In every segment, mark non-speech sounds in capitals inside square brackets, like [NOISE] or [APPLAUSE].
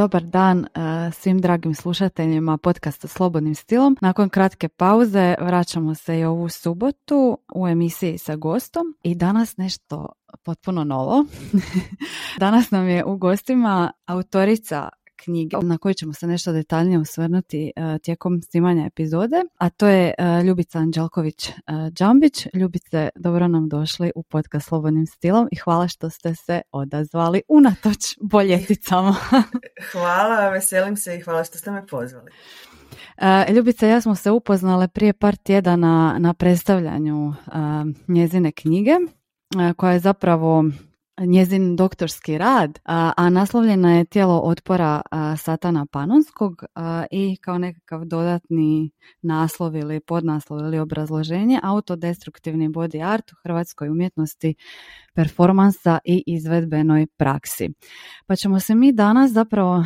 dobar dan e, svim dragim slušateljima podcasta Slobodnim stilom. Nakon kratke pauze vraćamo se i ovu subotu u emisiji sa gostom i danas nešto potpuno novo. [LAUGHS] danas nam je u gostima autorica knjige na koju ćemo se nešto detaljnije osvrnuti e, tijekom snimanja epizode, a to je e, Ljubica Anđelković e, Džambić. Ljubice, dobro nam došli u podcast Slobodnim stilom i hvala što ste se odazvali unatoč boljeticama. [LAUGHS] [LAUGHS] hvala, veselim se i hvala što ste me pozvali. Ljubica ja smo se upoznale prije par tjedana na predstavljanju njezine knjige koja je zapravo njezin doktorski rad, a, a naslovljena je tijelo otpora satana panonskog i kao nekakav dodatni naslov ili podnaslov ili obrazloženje autodestruktivni body art u hrvatskoj umjetnosti performansa i izvedbenoj praksi. Pa ćemo se mi danas zapravo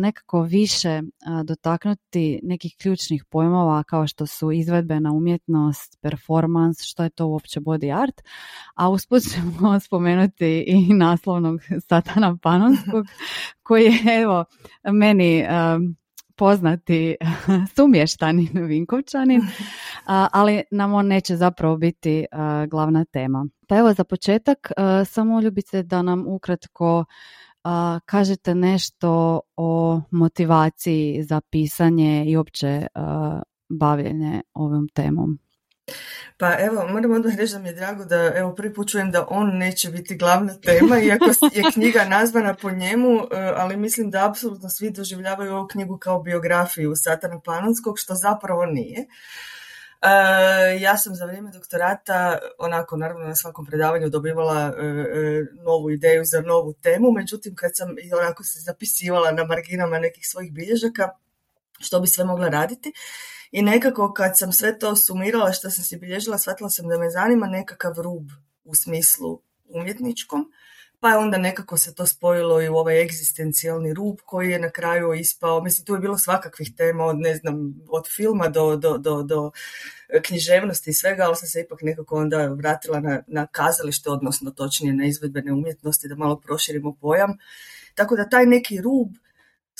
nekako više dotaknuti nekih ključnih pojmova kao što su izvedbena umjetnost, performans, što je to uopće body art, a usput ćemo [LAUGHS] spomenuti i naslovnog satana panonskog koji je evo meni poznati [LAUGHS] sumještanin Vinkovčanin, [LAUGHS] ali nam on neće zapravo biti glavna tema. Pa evo za početak samo ljubice da nam ukratko kažete nešto o motivaciji za pisanje i opće bavljenje ovom temom. Pa evo, moram odmah reći da mi je drago da evo prvi put čujem da on neće biti glavna tema, iako je knjiga nazvana po njemu, e, ali mislim da apsolutno svi doživljavaju ovu knjigu kao biografiju Satana Panonskog, što zapravo nije. E, ja sam za vrijeme doktorata, onako naravno na svakom predavanju dobivala e, novu ideju za novu temu, međutim kad sam onako se zapisivala na marginama nekih svojih bilježaka, što bi sve mogla raditi, i nekako kad sam sve to sumirala što sam si bilježila, shvatila sam da me zanima nekakav rub u smislu umjetničkom, pa je onda nekako se to spojilo i u ovaj egzistencijalni rub koji je na kraju ispao, mislim tu je bilo svakakvih tema od ne znam, od filma do, do, do, do književnosti i svega, ali sam se ipak nekako onda vratila na, na kazalište, odnosno točnije na izvedbene umjetnosti da malo proširimo pojam. Tako da taj neki rub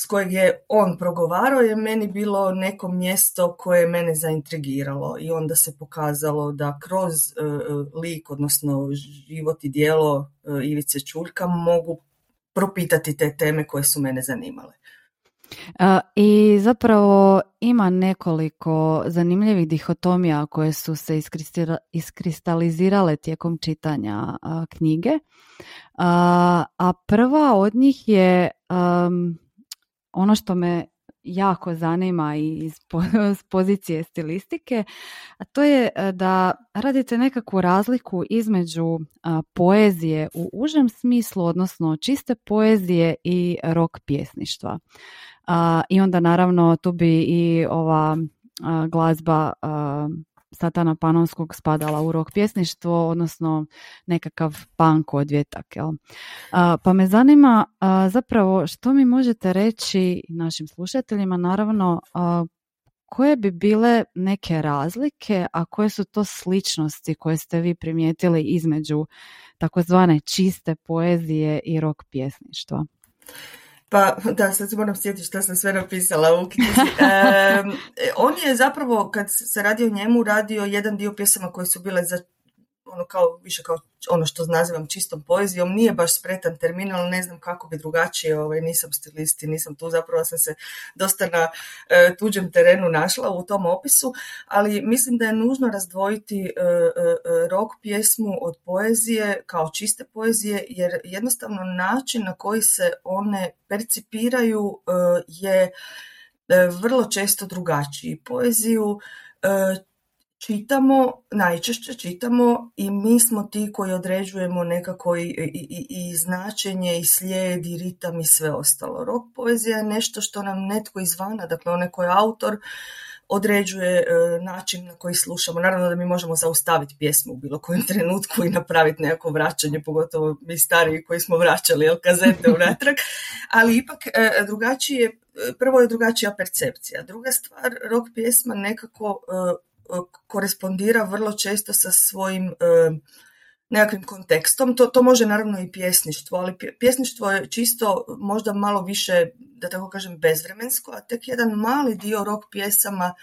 s kojeg je on progovarao je meni bilo neko mjesto koje je mene zaintrigiralo i onda se pokazalo da kroz e, e, lik, odnosno život i dijelo e, Ivice Čuljka mogu propitati te teme koje su mene zanimale. I zapravo ima nekoliko zanimljivih dihotomija koje su se iskristalizirale tijekom čitanja knjige. A prva od njih je ono što me jako zanima i iz [LAUGHS] pozicije stilistike, a to je e, da radite nekakvu razliku između poezije u užem smislu, odnosno čiste poezije i rock pjesništva. I onda naravno tu bi i ova glazba satana panonskog spadala u rok pjesništvo, odnosno nekakav punk odvjetak. Jel? pa me zanima zapravo što mi možete reći našim slušateljima, naravno koje bi bile neke razlike, a koje su to sličnosti koje ste vi primijetili između takozvane čiste poezije i rok pjesništva? Pa da, sad se moram sjetiti što sam sve napisala u knjizi. [LAUGHS] E, on je zapravo, kad se radi o njemu, radio jedan dio pjesama koje su bile za ono kao, više kao ono što nazivam čistom poezijom, nije baš spretan termin, ali ne znam kako bi drugačije, ovaj, nisam stilisti, nisam tu, zapravo sam se dosta na e, tuđem terenu našla u tom opisu, ali mislim da je nužno razdvojiti e, e, rok pjesmu od poezije kao čiste poezije, jer jednostavno način na koji se one percipiraju je vrlo često drugačiji. Poeziju čitamo, najčešće čitamo i mi smo ti koji određujemo nekako i, i, i značenje i slijed i ritam i sve ostalo. Rok poezija je nešto što nam netko izvana, dakle onaj koji je autor, određuje e, način na koji slušamo. Naravno da mi možemo zaustaviti pjesmu u bilo kojem trenutku i napraviti nekako vraćanje, pogotovo mi stariji koji smo vraćali jel, kazete unatrag, [LAUGHS] ali ipak e, drugačije, e, prvo je drugačija percepcija. Druga stvar, rok pjesma nekako korespondira vrlo često sa svojim nekakvim kontekstom. To, to može naravno i pjesništvo, ali pjesništvo je čisto možda malo više, da tako kažem, bezvremensko, a tek jedan mali dio rock pjesama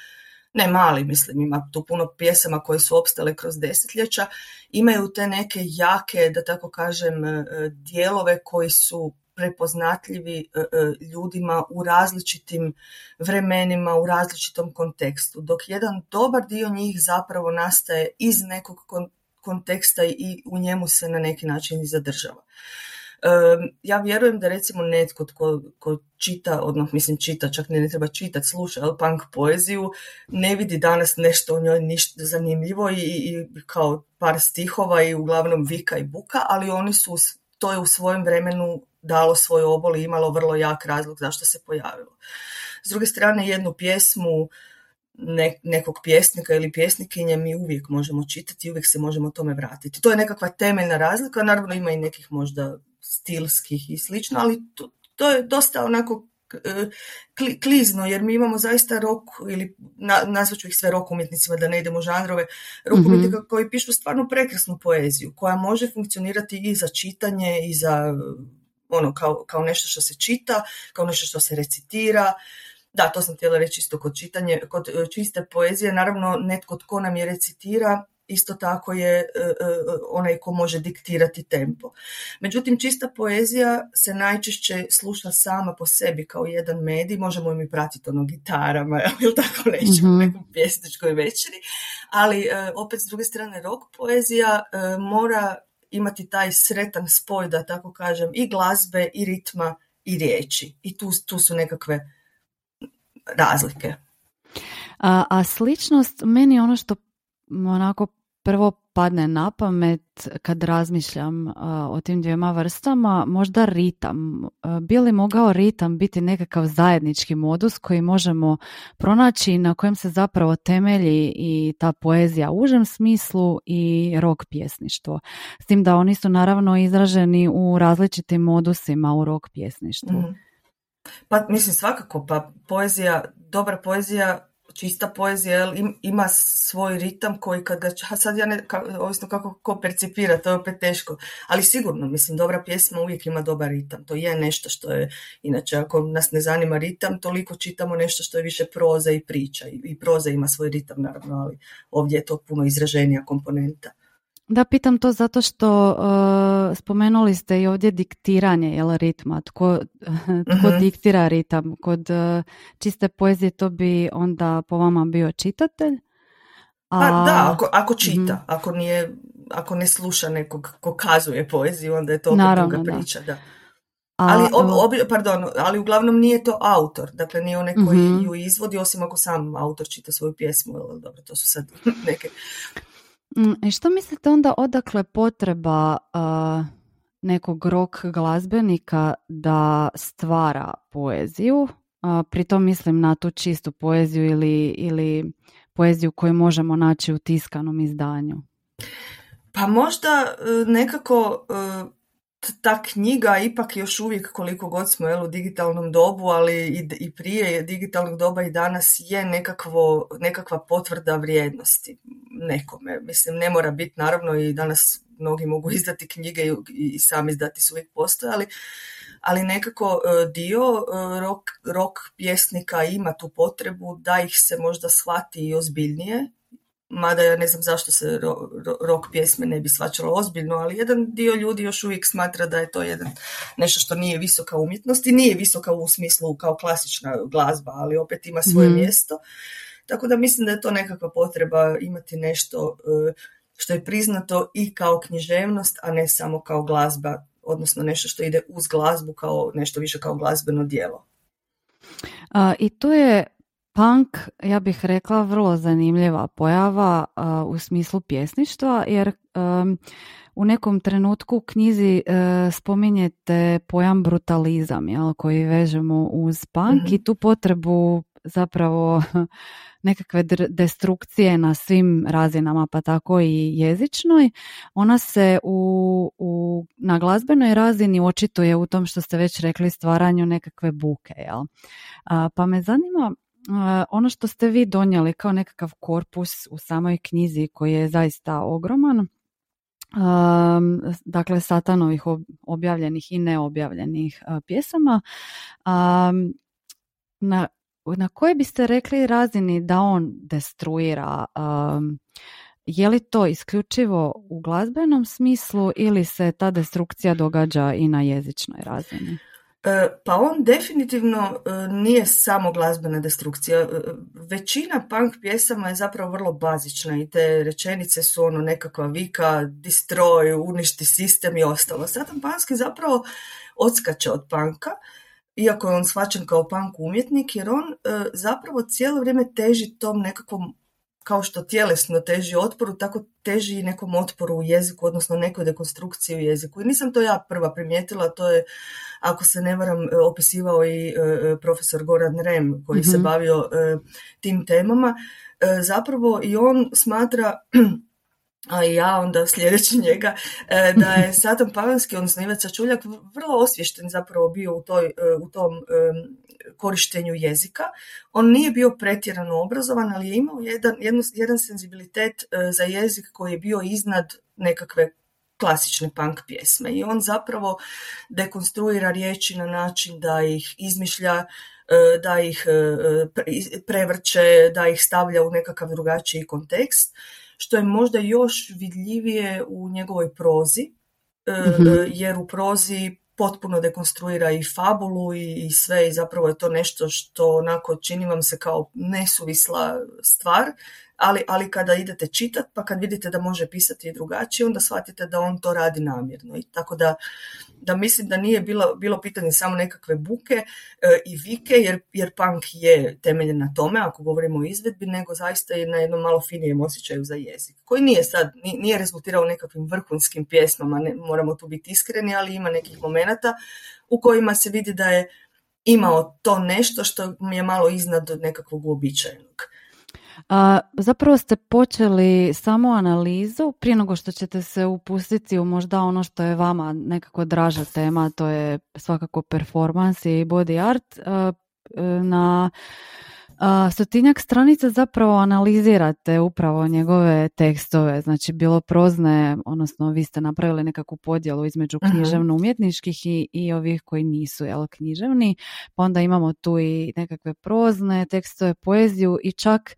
ne mali, mislim, ima tu puno pjesama koje su opstale kroz desetljeća, imaju te neke jake, da tako kažem, e, dijelove koji su prepoznatljivi e, e, ljudima u različitim vremenima, u različitom kontekstu, dok jedan dobar dio njih zapravo nastaje iz nekog konteksta i u njemu se na neki način i zadržava. Ja vjerujem da recimo netko tko, ko čita, odmah mislim čita, čak ne, ne treba čitati, sluša punk poeziju, ne vidi danas nešto o njoj ništa zanimljivo i, i kao par stihova i uglavnom vika i buka, ali oni su, to je u svojem vremenu dalo svoj obol i imalo vrlo jak razlog zašto se pojavilo. S druge strane, jednu pjesmu nekog pjesnika ili pjesnikinje mi uvijek možemo čitati i uvijek se možemo tome vratiti. To je nekakva temeljna razlika, naravno ima i nekih možda stilskih i slično, ali to, to je dosta onako e, klizno, jer mi imamo zaista rok, ili na, nazvat ću ih sve rok umjetnicima da ne idemo žanrove, rok mm koji pišu stvarno prekrasnu poeziju, koja može funkcionirati i za čitanje i za ono kao, kao nešto što se čita, kao nešto što se recitira. Da, to sam htjela reći isto kod čitanje, kod e, čiste poezije, naravno netko tko nam je recitira, isto tako je e, e, onaj ko može diktirati tempo. Međutim, čista poezija se najčešće sluša sama po sebi kao jedan medij, možemo mi pratiti ono gitarama [LAUGHS] ili tako nećemo mm nekom pjesničkoj večeri, ali opet s druge strane rock poezija mora imati taj sretan spoj, da tako kažem, i glazbe, i ritma, i riječi. I tu, tu su nekakve razlike. A, a sličnost, meni ono što onako prvo padne na pamet kad razmišljam o tim dvijema vrstama, možda ritam. Bi li mogao ritam biti nekakav zajednički modus koji možemo pronaći na kojem se zapravo temelji i ta poezija u užem smislu i rok pjesništvo. S tim da oni su naravno izraženi u različitim modusima u rok pjesništvu. Mhm. Pa mislim svakako, pa poezija, dobra poezija čista poezija ima svoj ritam koji kad ga, sad ja ne, ovisno kako ko percipira, to je opet teško, ali sigurno, mislim, dobra pjesma uvijek ima dobar ritam, to je nešto što je, inače ako nas ne zanima ritam, toliko čitamo nešto što je više proza i priča i, i proza ima svoj ritam naravno, ali ovdje je to puno izraženija komponenta. Da, pitam to zato što uh, spomenuli ste i ovdje diktiranje jel, ritma. Tko, [LAUGHS] tko mhm. diktira ritam? Kod uh, čiste poezije to bi onda po vama bio čitatelj? A... Pa da, ako, ako čita, mhm. ako, nije, ako ne sluša nekog ko kazuje poeziju, onda je to opet druga priča. Da. ali, ob, pardon, ali uglavnom nije to autor, dakle nije onaj koji mhm. ju izvodi, osim ako sam autor čita svoju pjesmu, dobro, to su sad [LAUGHS] neke I što mislite onda odakle potreba nekog rok glazbenika da stvara poeziju? Uh, pritom mislim na tu čistu poeziju ili, ili poeziju koju možemo naći u tiskanom izdanju. Pa možda e, nekako e, ta knjiga ipak još uvijek koliko god smo jel, u digitalnom dobu, ali i, i prije digitalnog doba i danas je nekakvo, nekakva potvrda vrijednosti nekome. Mislim, ne mora biti naravno i danas mnogi mogu [LAUGHS] izdati knjige i, i sami izdati su uvijek postojali, ali nekako e, dio e, rock, rock pjesnika ima tu potrebu da ih se možda shvati i ozbiljnije mada ja ne znam zašto se rock pjesme ne bi svačalo ozbiljno, ali jedan dio ljudi još uvijek smatra da je to jedan nešto što nije visoka umjetnost i nije visoka u smislu kao klasična glazba, ali opet ima svoje mhm. mjesto. Tako da mislim da je to nekakva potreba imati nešto e, što je priznato i kao književnost, a ne samo kao glazba, odnosno nešto što ide uz glazbu kao nešto više kao glazbeno djelo. I to je Punk, ja bih rekla, vrlo zanimljiva pojava u smislu pjesništva, jer u nekom trenutku u knjizi uh, spominjete pojam brutalizam, jel, koji vežemo uz punk mhm. i tu potrebu zapravo [LAUGHS] nekakve destrukcije na svim razinama, pa tako i jezičnoj. Ona se u, u, na glazbenoj razini očituje u tom što ste već rekli stvaranju nekakve buke. Jel? pa me zanima ono što ste vi donijeli kao nekakav korpus u samoj knjizi koji je zaista ogroman, dakle Satanovih objavljenih i neobjavljenih pjesama. Na, na kojoj biste rekli razini da on destruira je li to isključivo u glazbenom smislu ili se ta destrukcija događa i na jezičnoj razini? E, pa on definitivno e, nije samo glazbena destrukcija. E, većina punk pjesama je zapravo vrlo bazična i te rečenice su ono nekakva vika, destroy, uništi sistem i ostalo. Satan Panski zapravo odskače od panka, iako je on shvaćen kao punk umjetnik, jer on zapravo cijelo vrijeme teži tom nekakvom kao što tjelesno teži otporu, tako teži i nekom otporu u jeziku, odnosno nekoj dekonstrukciji u jeziku. I nisam to ja prva primijetila, to je, ako se ne varam, e, opisivao i e, e, profesor Goran Rem, koji se mhm. bavio tim temama. Zapravo i on smatra [CLEARS THROAT] a i ja onda sljedeći njega, da je Satan Pavanski, odnosno Ivaca Čuljak, vrlo osvješten zapravo bio u, toj, u tom korištenju jezika. On nije bio pretjerano obrazovan, ali je imao jedan, jedan senzibilitet e, za jezik koji je bio iznad nekakve klasične punk pjesme. I on zapravo dekonstruira riječi na način da ih izmišlja, e, da ih e, prevrće, da ih stavlja u nekakav drugačiji kontekst, što je možda još vidljivije u njegovoj prozi, mhm. jer u prozi potpuno dekonstruira i fabulu i, i sve i zapravo je to nešto što onako čini vam se kao nesuvisla stvar, ali, ali kada idete čitat pa kad vidite da može pisati i drugačije onda shvatite da on to radi namjerno i tako da, da mislim da nije bilo, bilo pitanje samo nekakve buke e, i vike jer, jer punk je temeljen na tome ako govorimo o izvedbi nego zaista je na jednom malo finijem osjećaju za jezik koji nije sad, nije rezultirao nekakvim vrhunskim pjesmama, ne, moramo tu biti iskreni ali ima nekih momenata u kojima se vidi da je imao to nešto što mi je malo iznad nekakvog uobičajenog. A, zapravo ste počeli samo analizu prije nego što ćete se upustiti u možda ono što je vama nekako draža tema, to je svakako performans i body art. na stotinjak stranica zapravo analizirate upravo njegove tekstove, znači bilo prozne, odnosno vi ste napravili nekakvu podjelu između mhm. književno umjetničkih i, i ovih koji nisu jel, književni, pa onda imamo tu i nekakve prozne tekstove, poeziju i čak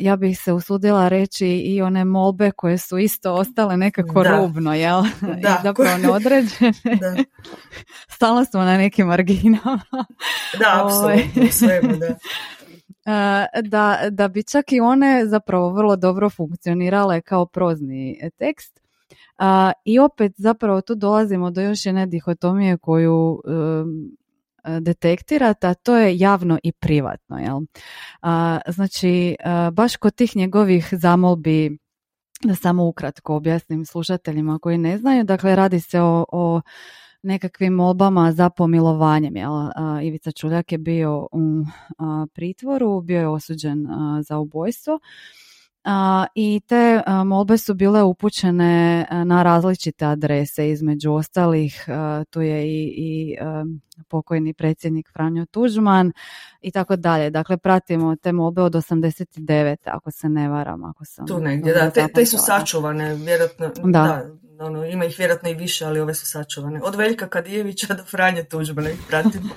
ja bih se usudila reći i one molbe koje su isto ostale nekako da. rubno, jel? Da. [LAUGHS] I zapravo neodređene. Da. [LAUGHS] Stalno smo na nekim marginama. Da, ovaj. apsolutno, da. [LAUGHS] Da, da bi čak i one zapravo vrlo dobro funkcionirale kao prozni tekst. I opet zapravo tu dolazimo do još jedne dihotomije koju detektirate, a to je javno i privatno. Jel? znači, baš kod tih njegovih zamolbi, da samo ukratko objasnim slušateljima koji ne znaju, dakle radi se o, o nekakvim molbama za pomilovanjem. Jel? Ivica Čuljak je bio u pritvoru, bio je osuđen za ubojstvo i te molbe su bile upućene na različite adrese, između ostalih tu je i, i pokojni predsjednik Franjo Tuđman i tako dalje. Dakle, pratimo te molbe od 89. ako se ne varam. Ako sam tu negdje, da. Te, te su sačuvane, vjerojatno. Da. da ono, ima ih vjerojatno i više, ali ove su sačuvane. Od Veljka Kadijevića do Franje Tuđmana ih pratimo.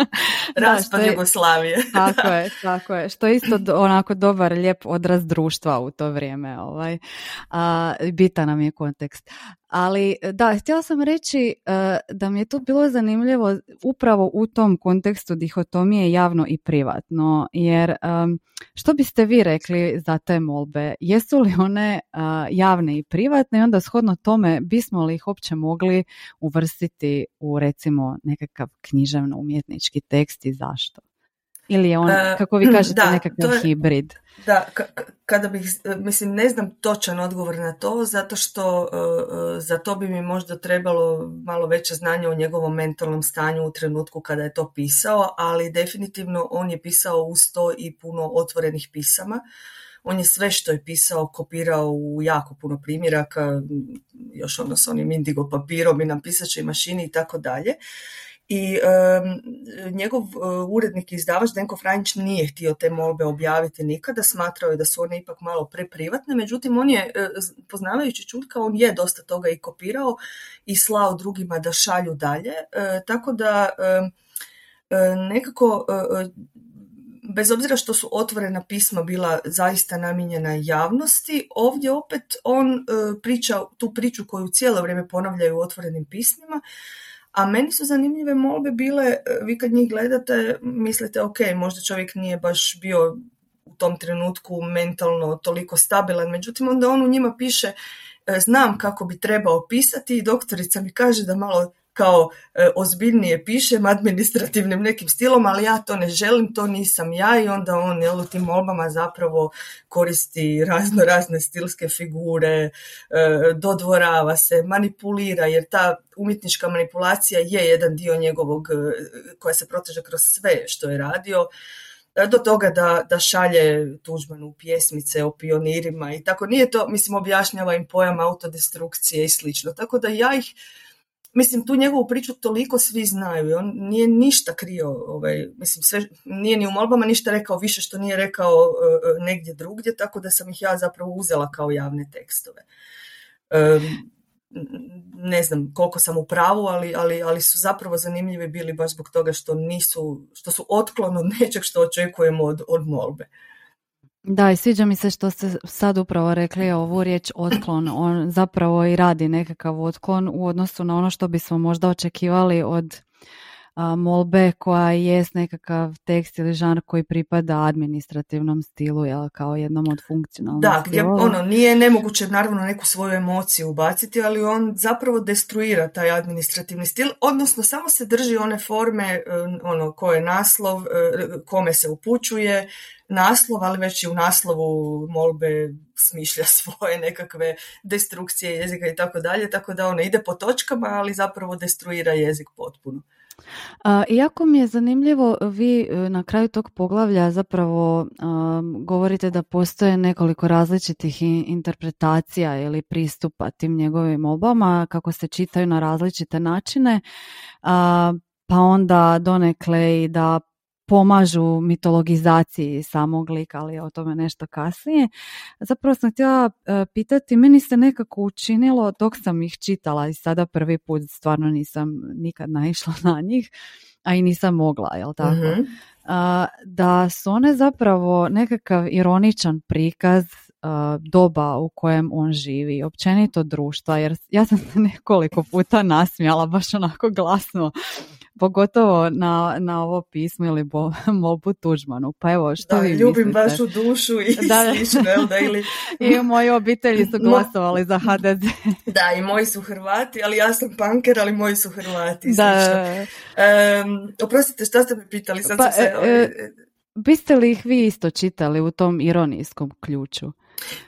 [LAUGHS] Raspad je, Jugoslavije. [LAUGHS] tako je, tako je. Što je isto onako dobar, lijep odraz društva u to vrijeme. Ovaj. A, bitan nam je kontekst. Ali da, htjela sam reći uh, da mi je tu bilo zanimljivo upravo u tom kontekstu dihotomije javno i privatno, jer što biste vi rekli za te molbe? Jesu li one uh, javne i privatne i onda shodno tome bismo li ih uopće mogli uvrstiti u recimo nekakav književno umjetnički tekst i zašto? Ili je on, e, kako vi [CLEARS THROAT] kažete, da, nekakav hibrid? Da, kada bih, mislim, ne znam točan odgovor na to, zato što e, e, za to bi mi možda trebalo malo veće znanje o njegovom mentalnom stanju u trenutku kada je to pisao, ali definitivno on je pisao uz to i puno otvorenih pisama. On je sve što je pisao kopirao u jako puno primjeraka, još ono s onim indigo papirom i na pisačoj mašini i tako dalje i njegov uh, urednik i izdavač Denko Franjić nije htio te molbe objaviti nikada, smatrao je da su one ipak malo preprivatne, međutim on je, uh, poznavajući Čutka, on je dosta toga i kopirao i slao drugima da šalju dalje, uh, tako da nekako bez obzira što su otvorena pisma bila zaista namijenjena javnosti, ovdje opet on priča tu priču koju cijelo vrijeme ponavljaju u otvorenim pismima, a meni su zanimljive molbe bile, e, vi kad njih gledate, mislite ok, možda čovjek nije baš bio u tom trenutku mentalno toliko stabilan, međutim onda on u njima piše e, znam kako bi trebao pisati i doktorica mi kaže da malo kao e, ozbiljnije pišem administrativnim nekim stilom, ali ja to ne želim, to nisam ja i onda on jel, u tim molbama zapravo koristi razno razne stilske figure, e, dodvorava se, manipulira, jer ta umjetnička manipulacija je jedan dio njegovog, e, koja se proteže kroz sve što je radio, do toga da, da šalje Tuđmanu pjesmice o pionirima i tako. Nije to, mislim, objašnjava im pojam autodestrukcije i slično. Tako da ja ih mislim, tu njegovu priču toliko svi znaju. On nije ništa krio, ovaj, mislim, sve, nije ni u molbama ništa rekao više što nije rekao e, negdje drugdje, tako da sam ih ja zapravo uzela kao javne tekstove. ne znam koliko sam u pravu, ali, ali, ali su zapravo zanimljivi bili baš zbog toga što nisu, što su otklon od nečeg što očekujemo od, od molbe. Da, i sviđa mi se što ste sad upravo rekli ovu riječ otklon. On zapravo i radi nekakav otklon u odnosu na ono što bismo možda očekivali od molbe koja jest nekakav tekst ili žanr koji pripada administrativnom stilu, jel, kao jednom od funkcionalnih Da, gdje ono, nije nemoguće naravno neku svoju emociju ubaciti, ali on zapravo destruira taj administrativni stil, odnosno samo se drži one forme, e, ono, ko je naslov, e, kome se upućuje, naslov, ali već i u naslovu molbe smišlja [LAUGHS] svoje nekakve destrukcije jezika i tako dalje, tako da ono ide po točkama, ali zapravo destruira jezik potpuno. Iako mi je zanimljivo, vi e, na kraju tog poglavlja zapravo govorite da postoje nekoliko različitih interpretacija ili pristupa tim njegovim obama, kako se čitaju na različite načine, pa onda donekle i da pomažu mitologizaciji samog lika, ali o tome nešto kasnije. Zapravo sam htjela e, pitati, meni se nekako učinilo dok sam ih čitala i sada prvi put stvarno nisam nikad naišla [LAUGHS] na njih, a i nisam mogla, jel tako? Mhm. da su one zapravo nekakav ironičan prikaz doba u kojem on živi, općenito društva, jer ja sam se [LAUGHS] nekoliko puta nasmijala baš onako glasno pogotovo na, na ovo pismo ili bo, [LAUGHS] molbu Tuđmanu. Pa evo, što da, vi ljubim vašu dušu i [LAUGHS] da, slično, da, ili... [LAUGHS] I moji obitelji su glasovali za HDZ. da, i moji su Hrvati, ali ja sam panker, ali moji su Hrvati. Da. Um, oprostite, šta ste me pitali? Sad pa, se... E, ovaj, biste li ih vi isto čitali u tom ironijskom ključu?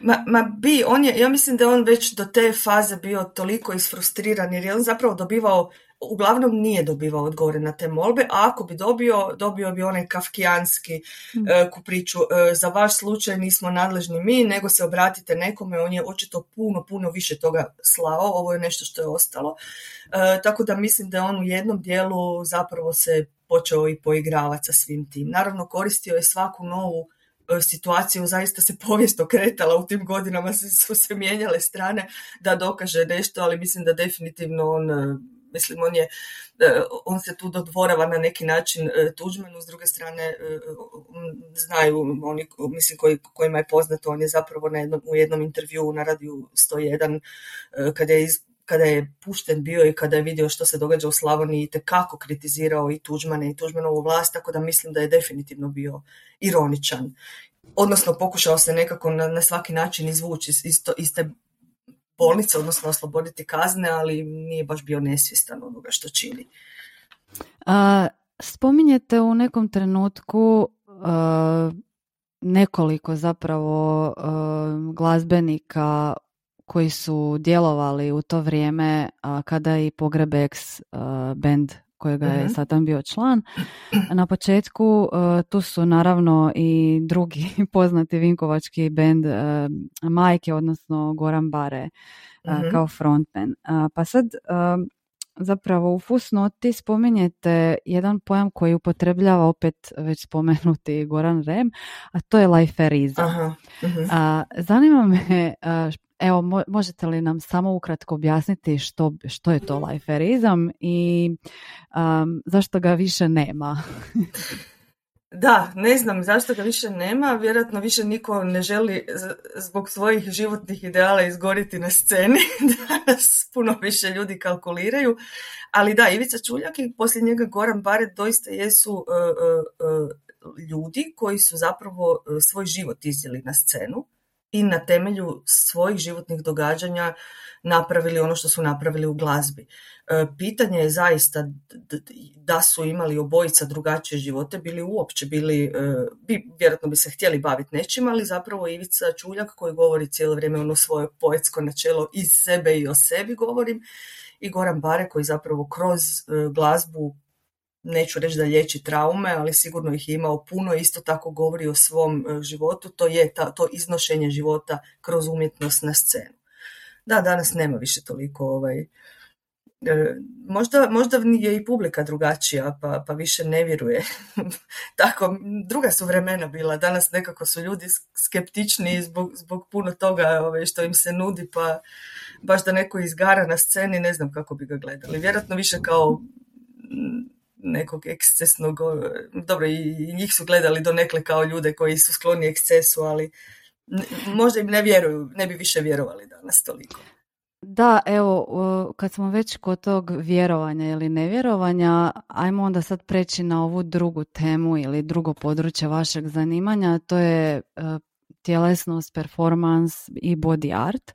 Ma, ma bi, on je, ja mislim da je on već do te faze bio toliko isfrustriran jer je on zapravo dobivao uglavnom nije dobivao odgovore na te molbe, a ako bi dobio, dobio bi onaj kafkijanski mm. e, kupriču, e, za vaš slučaj nismo nadležni mi, nego se obratite nekome, on je očito puno, puno više toga slao, ovo je nešto što je ostalo, e, tako da mislim da on u jednom dijelu zapravo se počeo i poigravati sa svim tim. Naravno koristio je svaku novu situaciju, zaista se povijest okretala u tim godinama, su se mijenjale strane da dokaže nešto, ali mislim da definitivno on Mislim, on je, e, on se tu dodvorava na neki način e, Tuđmanu, s druge strane e, znaju oni, mislim, koji, kojima je poznato, on je zapravo na jednom, u jednom intervjuu na radiju 101 kada je kada je pušten bio i kada je vidio što se događa u Slavoniji i kako kritizirao i Tuđmane i Tuđmanovu vlast, tako da mislim da je definitivno bio ironičan. Odnosno pokušao se nekako na, na svaki način izvući iz, iz te bolnice, odnosno osloboditi kazne, ali nije baš bio nesvjestan onoga što čini. A, spominjete u nekom trenutku nekoliko zapravo glazbenika koji su djelovali u to vrijeme kada je i Pogrebex band kojega je mhm. Satan bio član. Na početku e, tu su naravno i drugi [LAUGHS] poznati vinkovački bend e, Majke, odnosno Goran Bare uh kao frontman. Pa sad zapravo u fusnoti spominjete jedan pojam koji upotrebljava opet već spomenuti Goran Rem, a to je lajferizam. Mhm. a, zanima me, evo, možete li nam samo ukratko objasniti što, što je to lajferizam i zašto ga više nema? [LAUGHS] Da, ne znam zašto ga više nema, vjerojatno više niko ne želi zbog svojih životnih ideala izgoriti na sceni, [LAUGHS] danas puno više ljudi kalkuliraju, ali da, Ivica Čuljak i poslije njega Goran Baret doista jesu e, e, e, ljudi koji su zapravo svoj život izdjeli na scenu i na temelju svojih životnih događanja napravili ono što su napravili u glazbi. E, pitanje je zaista da su imali obojica drugačije živote, bili uopće bili, e, bi, vjerojatno bi se htjeli baviti nečim, ali zapravo Ivica Čuljak koji govori cijelo vrijeme ono svoje poetsko načelo iz sebe i o sebi govorim i Goran Bare koji zapravo kroz e, glazbu neću reći da liječi traume, ali sigurno ih je imao puno, isto tako govori o svom životu, to je ta, to iznošenje života kroz umjetnost na scenu. Da, danas nema više toliko ovaj, e, Možda, možda je i publika drugačija, pa, pa više ne vjeruje. [LAUGHS] Tako, druga su vremena bila. Danas nekako su ljudi skeptični zbog, zbog puno toga ovaj, što im se nudi, pa baš da neko izgara na sceni, ne znam kako bi ga gledali. Vjerojatno više kao nekog ekscesnog, dobro i njih su gledali do nekle kao ljude koji su skloni ekscesu, ali možda im ne vjeruju, ne bi više vjerovali danas toliko. Da, evo, kad smo već kod tog vjerovanja ili nevjerovanja, ajmo onda sad preći na ovu drugu temu ili drugo područje vašeg zanimanja, to je e, tjelesnost, performans i body art.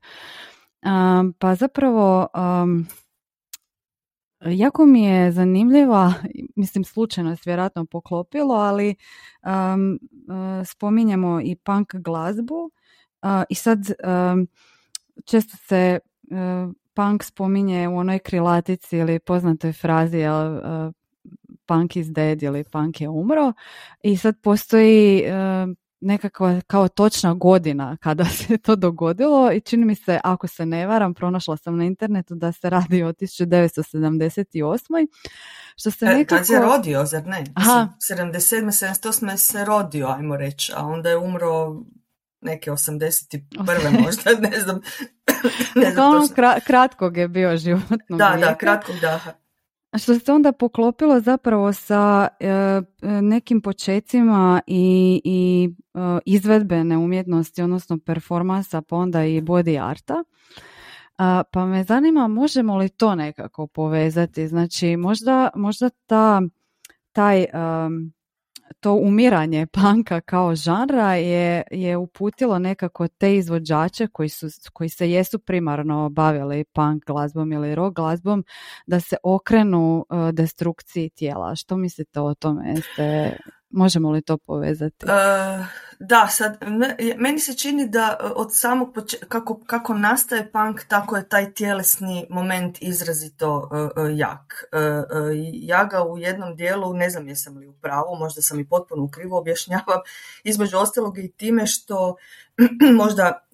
Pa zapravo, jako mi je zanimljiva, mislim slučajno je vjerojatno poklopilo, ali um, spominjemo i punk glazbu i sad često se punk spominje u onoj krilatici ili poznatoj frazi jel, punk is dead ili punk je umro i sad postoji nekakva kao točna godina kada [LAUGHS] se to dogodilo i čini mi se, ako se ne varam, pronašla sam na internetu da se radi o 1978. Što se e, nekako... Kad se rodio, zar ne? Aha. 77. 78. se rodio, ajmo reći, a onda je umro neke 81. možda, ne znam. [LAUGHS] ne znam kratkog je bio životno. Da, da, kratkog daha. Što se onda poklopilo zapravo sa e, nekim počecima i, i e, izvedbene umjetnosti, odnosno performansa, pa onda i body arta. pa me zanima možemo li to nekako povezati. Znači možda, možda ta, taj to umiranje panka kao žanra je, je uputilo nekako te izvođače koji, su, koji se jesu primarno bavili punk glazbom ili rock glazbom da se okrenu uh, destrukciji tijela. Što mislite o tome? Jeste Možemo li to povezati? Uh, da, sad, meni se čini da e, od samog kako, kako nastaje punk, tako je taj tjelesni moment izrazito uh, jak. ja ga u jednom dijelu, ne znam jesam li u pravu, možda sam i potpuno ukrivo objašnjavam, između ostalog i time što [CLEARS THROAT] možda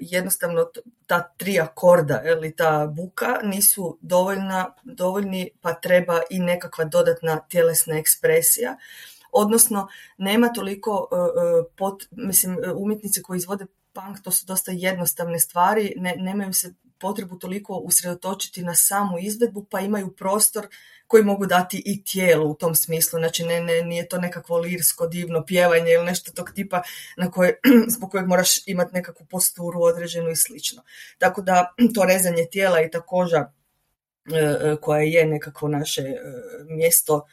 jednostavno ta tri akorda ili ta buka nisu dovoljna, dovoljni pa treba i nekakva dodatna tjelesna ekspresija odnosno nema toliko, e, e, pot, mislim, e, umjetnici koji izvode punk, to su dosta jednostavne stvari, ne, nemaju se potrebu toliko usredotočiti na samu izvedbu, pa imaju prostor koji mogu dati i tijelu u tom smislu. Znači, ne, ne, nije to nekakvo lirsko, divno pjevanje ili nešto tog tipa na koje, [CLEARS THROAT] zbog kojeg moraš imati nekakvu posturu određenu i slično. Tako da [CLEARS THROAT] to rezanje tijela i ta koža koja je nekakvo naše mjesto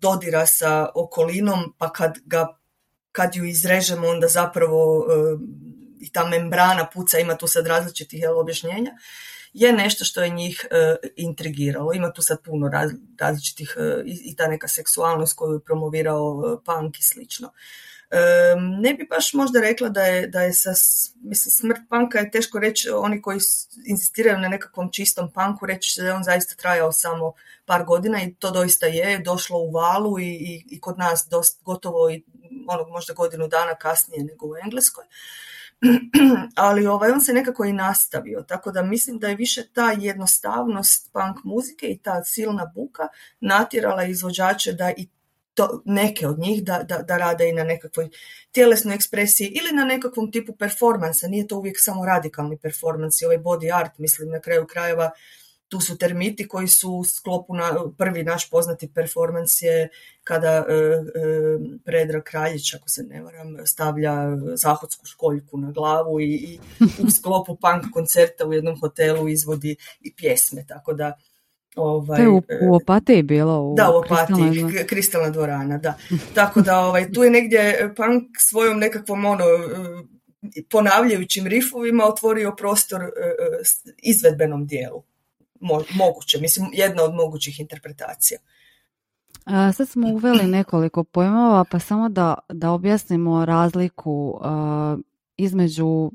dodira sa okolinom, pa kad, ga, kad ju izrežemo onda zapravo e, i ta membrana puca, ima tu sad različitih jel, objašnjenja, je nešto što je njih e, intrigiralo. Ima tu sad puno različitih e, i, ta neka seksualnost koju je promovirao punk i slično. Ne bi baš možda rekla da je, da je sa, mislim, smrt panka je teško reći, oni koji insistiraju na nekakvom čistom panku, reći da je on zaista trajao samo par godina i to doista je, došlo u valu i, i, kod nas dost, gotovo i onog možda godinu dana kasnije nego u Engleskoj. [CLEARS THROAT] ali ovaj, on se nekako i nastavio, tako da mislim da je više ta jednostavnost punk muzike i ta silna buka natjerala izvođače da i to, neke od njih da, da, da rade i na nekakvoj tjelesnoj ekspresiji ili na nekakvom tipu performansa. Nije to uvijek samo radikalni performans i ovaj body art, mislim na kraju krajeva tu su termiti koji su u sklopu na prvi naš poznati performans je kada e, e, Predrag Kraljić, ako se ne varam, stavlja zahodsku školjku na glavu i, i u sklopu punk koncerta u jednom hotelu izvodi i pjesme, tako da Ovaj, to je u, u Opatiji bilo? U da, u Opatiji, kristalna dvorana, da. Tako da ovaj, tu je negdje punk svojom nekakvom ono, ponavljajućim rifovima otvorio prostor izvedbenom dijelu moguće, mislim jedna od mogućih interpretacija. A, sad smo uveli nekoliko pojmova, pa samo da, da objasnimo razliku između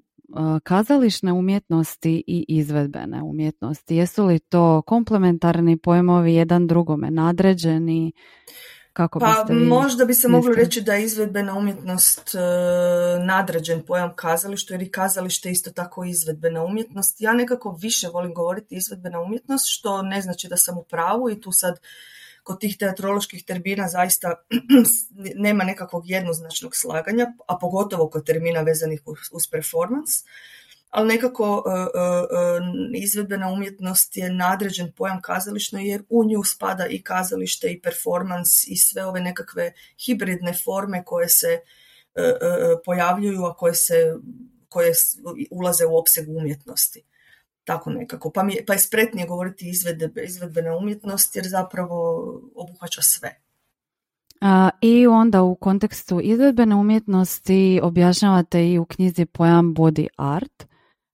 kazališne umjetnosti i izvedbene umjetnosti. Jesu li to komplementarni pojmovi jedan drugome nadređeni? Kako pa možda bi se moglo reći da je izvedbena umjetnost e, nadređen pojam kazalištu, jer i kazalište isto tako izvedbena umjetnost. Ja nekako više volim govoriti izvedbena umjetnost, što ne znači da sam u pravu i tu sad kod tih teatroloških termina zaista [CLEARS THROAT] nema nekakvog jednoznačnog slaganja, a pogotovo kod termina vezanih uz performance ali nekako e, e, e, izvedbena umjetnost je nadređen pojam kazališno jer u nju spada i kazalište i performans i sve ove nekakve hibridne forme koje se pojavljuju, a koje, se, koje ulaze u opseg umjetnosti. Tako nekako. Pa, mi, pa je spretnije govoriti izvedbe, izvedbena umjetnost jer zapravo obuhvaća sve. I onda u kontekstu izvedbene umjetnosti objašnjavate i u knjizi pojam body art.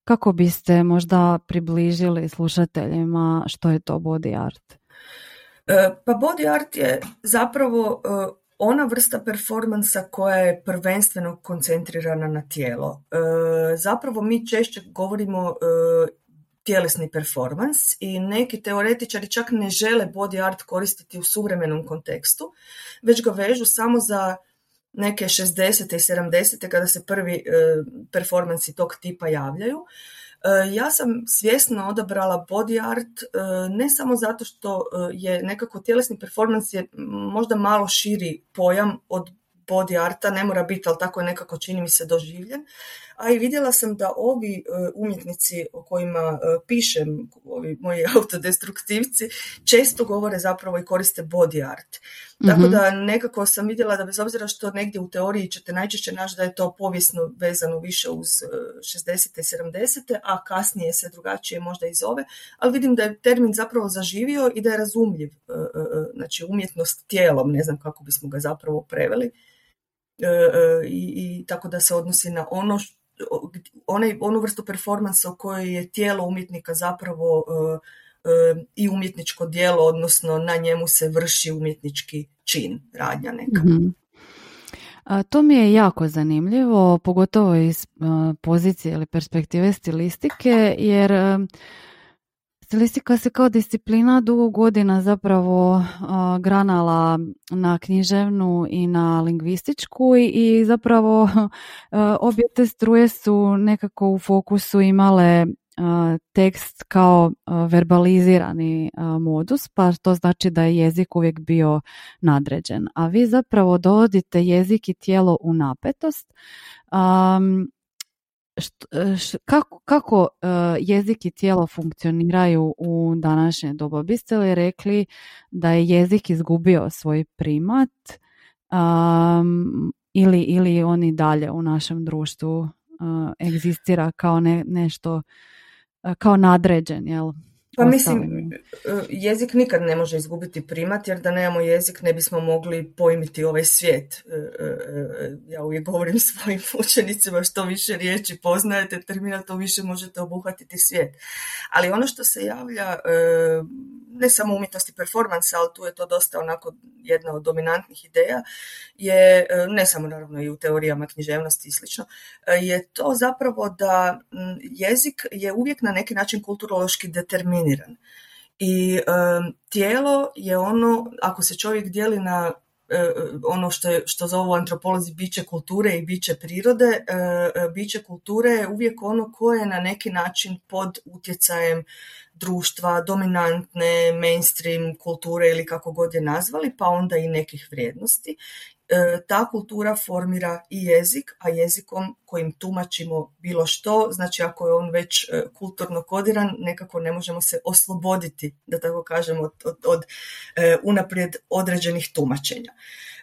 Kako biste možda približili slušateljima što je to body art? E, pa body art je zapravo e, ona vrsta performansa koja je prvenstveno koncentrirana na tijelo. E, zapravo mi češće govorimo tjelesni performans i neki teoretičari čak ne žele body art koristiti u suvremenom kontekstu, već ga vežu samo za neke 60. i 70. kada se prvi e, performansi tog tipa javljaju. E, ja sam svjesno odabrala body art e, ne samo zato što je nekako tjelesni performans je možda malo širi pojam od body arta, ne mora biti, ali tako je nekako čini mi se doživljen. A i vidjela sam da ovi e, umjetnici o kojima e, pišem, ovi moji [LAUGHS] autodestruktivci, često govore zapravo i koriste body art. Tako mhm. da nekako sam vidjela da bez obzira što negdje u teoriji ćete najčešće naći da je to povijesno vezano više uz 60. E, i 70. a kasnije se drugačije možda i zove, ali vidim da je termin zapravo zaživio i da je razumljiv, znači umjetnost tijelom, ne znam kako bismo ga zapravo preveli. I, i tako da se odnosi na ono onaj, onu vrstu performansa u kojoj je tijelo umjetnika zapravo e, i umjetničko djelo, odnosno na njemu se vrši umjetnički čin, radnja neka. mm to mi je jako zanimljivo, pogotovo iz pozicije ili perspektive stilistike, jer Stilistika se kao disciplina dugo godina zapravo granala na književnu i na lingvističku i, zapravo obje te struje su nekako u fokusu imale tekst kao verbalizirani modus, pa to znači da je jezik uvijek bio nadređen. A vi zapravo dovodite jezik i tijelo u napetost E, kako, kako e, jezik i tijelo funkcioniraju u današnje doba? Biste li rekli da je jezik izgubio svoj primat ili, ili on i dalje u našem društvu uh, egzistira kao ne, nešto kao nadređen, jel? Pa mislim, jezik nikad ne može izgubiti primat, jer da nemamo jezik ne bismo mogli pojmiti ovaj svijet. E, e, ja uvijek govorim [LAUGHS] svojim učenicima što više riječi poznajete, termina to više možete obuhvatiti svijet. Ali ono što se javlja, ne samo umjetnosti performansa, ali tu je to dosta onako jedna od dominantnih ideja, je, ne samo naravno i u teorijama književnosti i slično, je to zapravo da jezik je uvijek na neki način kulturološki determiniran. I tijelo je ono, ako se čovjek dijeli na ono što, je, što zovu antropolozi biće kulture i biće prirode, biće kulture je uvijek ono koje je na neki način pod utjecajem društva, dominantne, mainstream kulture ili kako god je nazvali, pa onda i nekih vrijednosti. E, ta kultura formira i jezik, a jezikom kojim tumačimo bilo što, znači ako je on već e, kulturno kodiran, nekako ne možemo se osloboditi, da tako kažemo, od, od, od e, unaprijed određenih tumačenja.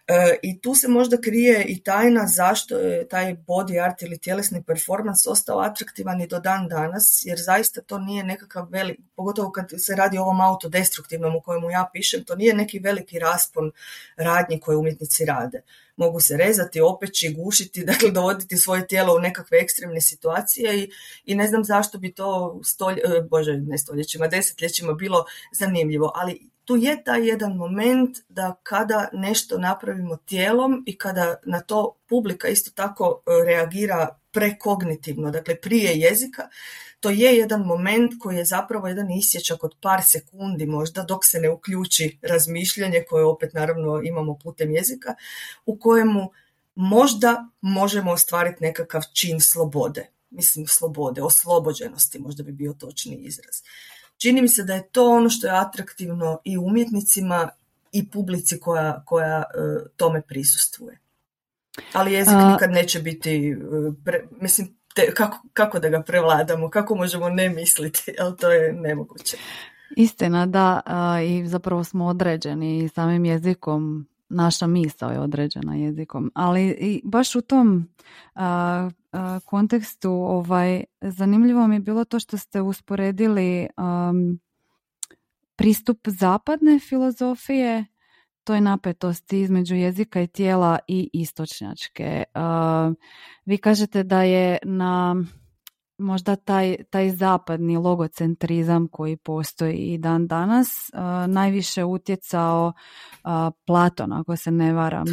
E, I tu se možda krije i tajna zašto je taj body art ili tjelesni performans ostao atraktivan i do dan danas, jer zaista to nije nekakav velik, pogotovo kad se radi o ovom autodestruktivnom u kojemu ja pišem, to nije neki veliki raspon radnji koje umjetnici rade. Mogu se rezati, opeći, gušiti, [LAUGHS] dakle dovoditi svoje tijelo u nekakve ekstremne situacije i, i ne znam zašto bi to stolje, e, bože, ne stoljećima, desetljećima bilo zanimljivo, ali tu je taj jedan moment da kada nešto napravimo tijelom i kada na to publika isto tako e, reagira prekognitivno, dakle prije jezika, to je jedan moment koji je zapravo jedan isječak od par sekundi možda dok se ne uključi razmišljanje koje opet naravno imamo putem jezika u kojemu možda možemo ostvariti nekakav čin slobode. Mislim slobode, oslobođenosti možda bi bio točni izraz čini mi se da je to ono što je atraktivno i umjetnicima i publici koja, koja e, tome prisustvuje. Ali jezik nikad neće biti, e, mislim, te, kako, kako da ga prevladamo, kako možemo ne misliti, [LAUGHS] ali to je nemoguće. Istina, da, i zapravo smo određeni samim jezikom, naša misao je određena jezikom, ali i baš u tom kontekstu ovaj, zanimljivo mi je bilo to što ste usporedili pristup zapadne filozofije toj napetosti između jezika i tijela i istočnjačke. vi kažete da je na možda taj, taj zapadni logocentrizam koji postoji i dan danas najviše utjecao Platon, ako se ne varam.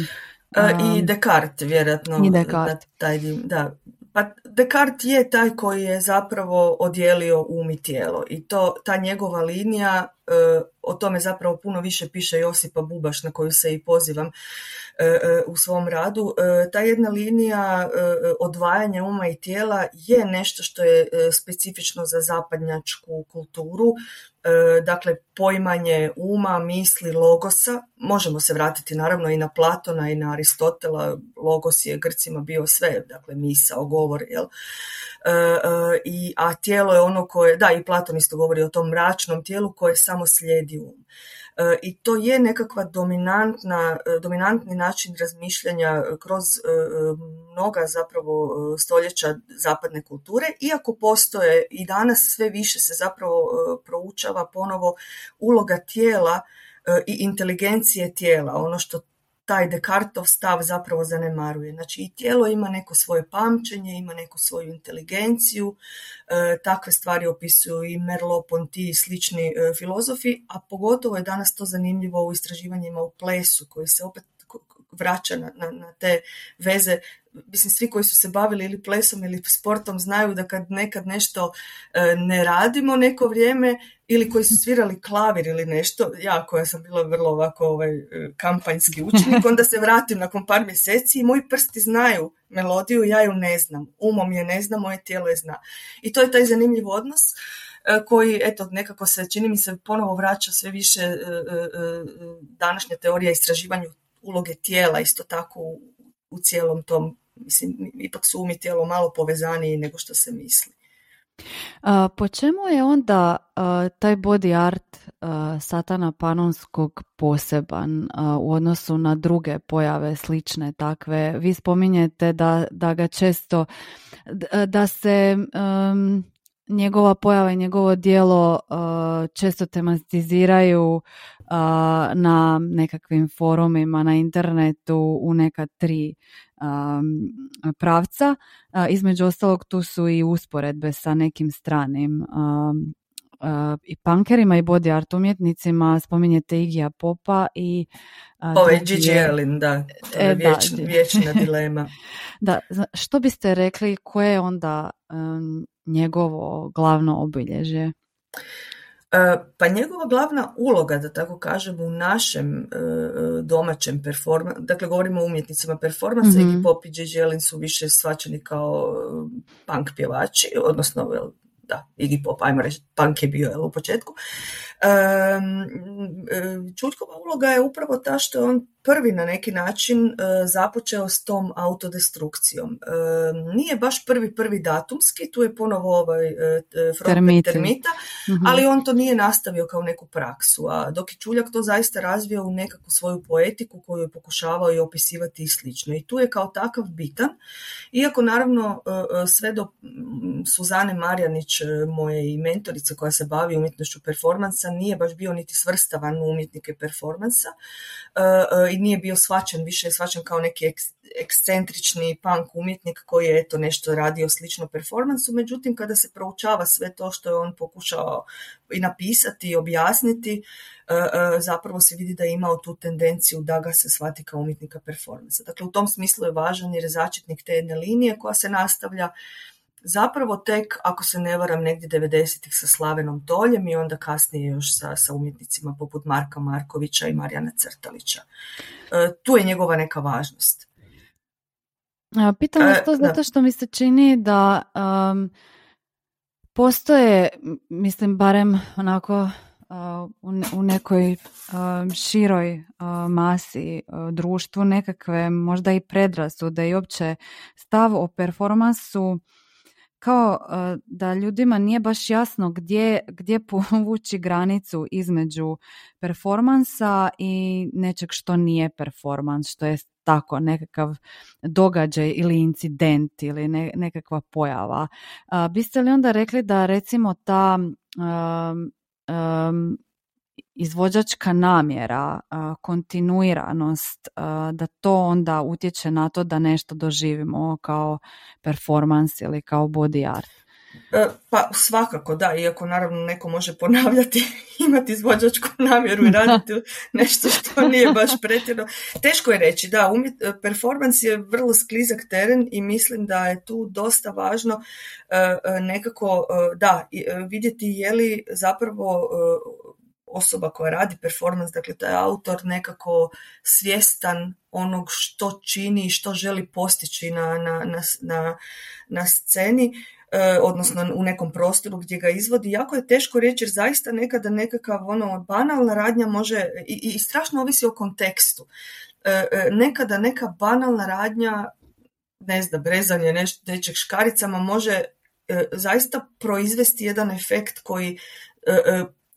I Descartes, vjerojatno. I Descartes. Taj, da, pa Descartes je taj koji je zapravo odijelio um i tijelo i to, ta njegova linija, e, o tome zapravo puno više piše Josipa Bubaš na koju se i pozivam e, e, u svom radu. Ta jedna linija odvajanja uma i tijela je nešto što je specifično za zapadnjačku kulturu, E, dakle poimanje uma, misli, logosa. Možemo se vratiti naravno i na Platona i na Aristotela. Logos je Grcima bio sve, dakle misao, govor, jel? E, e, i, a tijelo je ono koje, da i Platon isto govori o tom mračnom tijelu koje samo slijedi um. E, i to je nekakva dominantna, e, dominantni način razmišljanja kroz e, mnoga zapravo stoljeća zapadne kulture, iako postoje i danas sve više se zapravo proučava ponovo uloga tijela i inteligencije tijela, ono što taj Descartov stav zapravo zanemaruje. Znači i tijelo ima neko svoje pamćenje, ima neku svoju inteligenciju, e, takve stvari opisuju i Merleau-Ponty i slični e, filozofi, a pogotovo je danas to zanimljivo u istraživanjima u plesu koji se opet vraća na, na, na te veze mislim svi koji su se bavili ili plesom ili sportom znaju da kad nekad nešto e, ne radimo neko vrijeme ili koji su svirali klavir ili nešto, ja koja sam bila vrlo ovako ovaj, e, kampanjski učenik, onda se vratim nakon par mjeseci i moji prsti znaju melodiju, ja ju ne znam, umom je ne znam, moje tijelo je zna. I to je taj zanimljiv odnos e, koji eto nekako se čini mi se ponovo vraća sve više današnja teorija istraživanju uloge tijela isto tako u cijelom tom mislim, ipak su umi tijelo malo povezaniji nego što se misli. Po čemu je onda taj body art satana panonskog poseban u odnosu na druge pojave slične takve? Vi spominjete da, da ga često, da se njegova pojava i njegovo djelo često tematiziraju na nekakvim forumima na internetu u neka tri pravca. Između ostalog tu su i usporedbe sa nekim stranim i punkerima i body art umjetnicima, spominjete Igija Popa i... Ovo je Gigi Erlin, da, e, vječna [LAUGHS] dilema. da, što biste rekli, koje je onda njegovo glavno obilježje? Pa njegova glavna uloga, da tako kažem, u našem domaćem performansu, dakle govorimo o umjetnicima performansa, mm-hmm. Iggy Pop i J. su više svačani kao punk pjevači, odnosno da, Iggy Pop, ajmo reći, punk je bio jel, u početku. Čutkova uloga je upravo ta što je on prvi na neki način e, započeo s tom autodestrukcijom. Nije baš prvi prvi datumski, tu je ponovo ovaj e, termita, mhm. ali on to nije nastavio kao neku praksu, a dok je Čuljak to zaista razvio u nekakvu svoju poetiku koju je pokušavao i opisivati i slično. I tu je kao takav bitan, iako naravno e, sve do Suzane Marjanić, moje i mentorice koja se bavi umjetnošću performansa, nije baš bio niti svrstavan u umjetnike performansa i nije bio shvaćen, više je shvaćen kao neki ekscentrični punk umjetnik koji je eto nešto radio slično performansu, međutim kada se proučava sve to što je on pokušao i napisati i objasniti, e, e, zapravo se vidi da je imao tu tendenciju da ga se shvati kao umjetnika performansa. Dakle, u tom smislu je važan jer je začetnik te jedne linije koja se nastavlja zapravo tek, ako se ne varam, negdje 90-ih sa Slavenom Toljem i onda kasnije još sa, sa umjetnicima poput Marka Markovića i Marijana Crtalića. E, tu je njegova neka važnost. Pitam vas e, to zato što mi se čini da um, postoje, mislim, barem onako uh, u, nekoj uh, široj uh, masi društvu nekakve možda i predrasude i opće stav o performansu kao e, da ljudima nije baš jasno gdje, gdje povući granicu između performansa i nečeg što nije performans, što je tako nekakav događaj ili incident ili nekakva pojava. biste li onda rekli da recimo ta izvođačka namjera, kontinuiranost, da to onda utječe na to da nešto doživimo kao performans ili kao body art? E, pa svakako da, iako naravno neko može ponavljati, [LAUGHS] imati izvođačku namjeru i raditi [LAUGHS] nešto što nije baš pretjerano. Teško je reći, da, umjet, performans je vrlo sklizak teren i mislim da je tu dosta važno e, e, nekako, da, vidjeti je li zapravo osoba koja radi performance, dakle taj autor nekako svjestan onog što čini i što želi postići na, na, na, na sceni, e, odnosno u nekom prostoru gdje ga izvodi. Jako je teško reći jer zaista nekada nekakav ono banalna radnja može i, i strašno ovisi o kontekstu. E, e, nekada neka banalna radnja ne znam, brezanje nečeg škaricama može zaista proizvesti jedan efekt koji,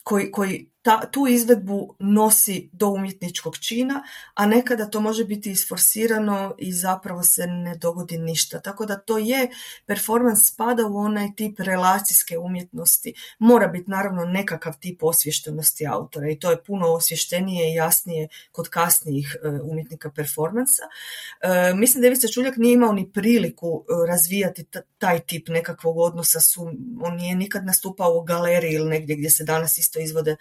koji, koji ta, tu izvedbu nosi do umjetničkog čina, a nekada to može biti isforsirano i zapravo se ne dogodi ništa. Tako da to je, performans spada u onaj tip relacijske umjetnosti. Mora biti naravno nekakav tip osvještenosti autora i to je puno osvještenije i jasnije kod kasnijih e, umjetnika performansa. E, mislim da Ivica Čuljak nije imao ni priliku e, razvijati taj tip nekakvog odnosa su, on nije nikad nastupao u galeriji ili negdje gdje se danas isto izvode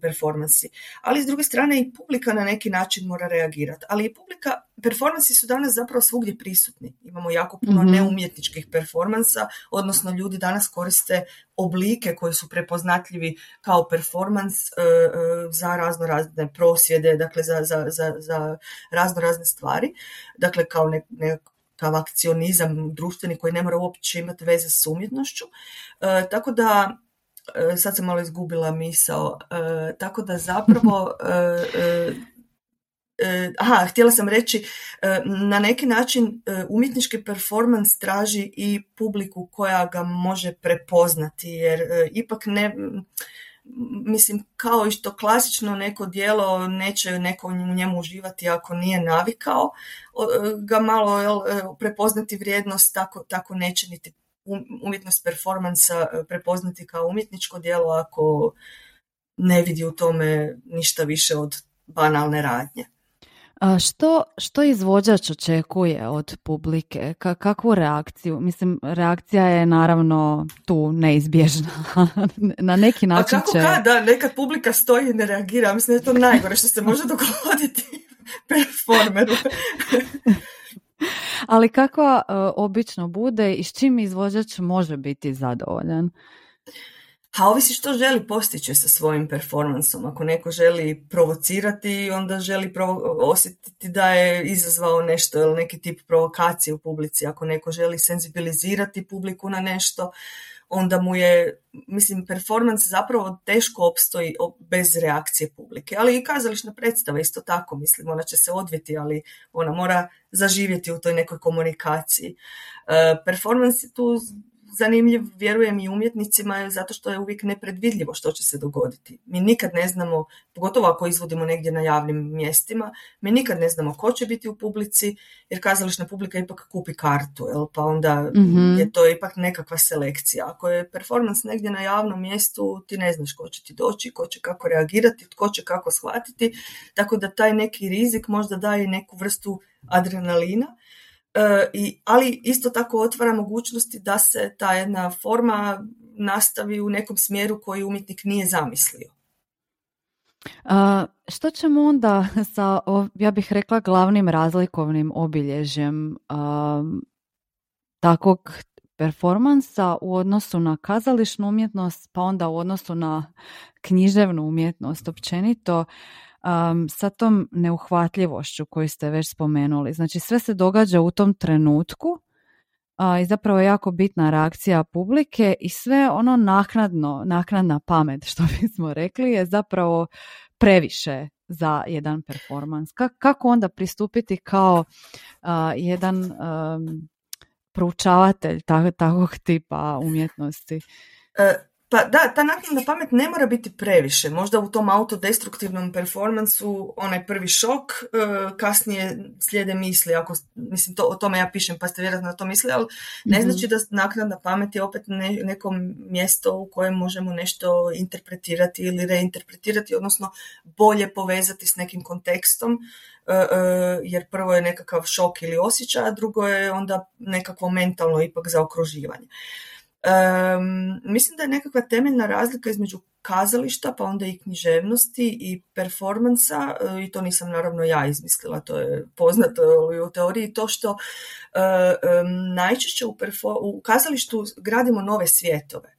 performansi. Ali s druge strane i publika na neki način mora reagirati. Ali i publika, performansi su danas zapravo svugdje prisutni. Imamo jako puno mm neumjetničkih performansa, odnosno ljudi danas koriste oblike koji su prepoznatljivi kao performans za razno razne prosvjede, dakle za, za, za, za razno razne stvari. Dakle, kao ne, nekakav akcionizam društveni koji ne mora uopće imati veze s umjetnošću. tako da E, sad sam malo izgubila misao, e, tako da zapravo [LAUGHS] e, aha, htjela sam reći, na neki način umjetnički performans traži i publiku koja ga može prepoznati, jer ipak ne, mislim, kao i što klasično neko dijelo neće neko u njemu uživati ako nije navikao ga malo jel, prepoznati vrijednost, tako, tako neće niti umjetnost performansa e, prepoznati kao umjetničko djelo ako ne vidi u tome ništa više od banalne radnje. A što, što izvođač očekuje od publike? Ka, kakvu reakciju? Mislim, reakcija je naravno tu neizbježna. [LAUGHS] Na neki način A kako će... da, nekad publika stoji i ne reagira. Mislim da je to najgore što se može dogoditi [LAUGHS] performeru. [LAUGHS] [LAUGHS] Ali kako uh, obično bude i s čim izvođač može biti zadovoljan? A ovisi što želi postići sa svojim performansom. Ako neko želi provocirati, onda želi osjetiti da je izazvao nešto ili neki tip provokacije u publici. Ako neko želi senzibilizirati publiku na nešto, onda mu je, mislim, performance zapravo teško opstoji bez reakcije publike. Ali i kazališna predstava isto tako, mislim, ona će se odviti, ali ona mora zaživjeti u toj nekoj komunikaciji. E, performance je tu zanimljiv, vjerujem i umjetnicima, zato što je uvijek nepredvidljivo što će se dogoditi. Mi nikad ne znamo, pogotovo ako izvodimo negdje na javnim mjestima, mi nikad ne znamo ko će biti u publici, jer kazališna publika ipak kupi kartu, jel? pa onda mhm. je to ipak nekakva selekcija. Ako je performans negdje na javnom mjestu, ti ne znaš ko će ti doći, ko će kako reagirati, tko će kako shvatiti, tako da taj neki rizik možda daje neku vrstu adrenalina, I, ali isto tako otvara mogućnosti da se ta jedna forma nastavi u nekom smjeru koji umjetnik nije zamislio. A, što ćemo onda sa, ja bih rekla, glavnim razlikovnim obilježjem takvog performansa u odnosu na kazališnu umjetnost, pa onda u odnosu na književnu umjetnost općenito, um, sa tom neuhvatljivošću koju ste već spomenuli. Znači sve se događa u tom trenutku uh, i zapravo je jako bitna reakcija publike i sve ono naknadno, naknadna pamet [LAUGHS] što bismo rekli je zapravo previše za jedan performans. kako onda pristupiti kao uh, jedan um, proučavatelj takvog tipa umjetnosti? E, pa da, ta naknadna pamet ne mora biti previše. Možda u tom autodestruktivnom performansu onaj prvi šok, e, kasnije slijede misli. Ako, mislim, to, o tome ja pišem pa ste vjerojatno na to mislili, ali ne mhm. znači da naknadna pamet je opet ne, neko mjesto u kojem možemo nešto interpretirati ili reinterpretirati, odnosno bolje povezati s nekim kontekstom e, e, jer prvo je nekakav šok ili osjećaj, a drugo je onda nekakvo mentalno ipak zaokruživanje. Um, mislim da je nekakva temeljna razlika između kazališta, pa onda i književnosti i performansa, e, i to nisam naravno ja izmislila, to je poznato u teoriji, to što uh, najčešće u, u kazalištu gradimo nove svjetove,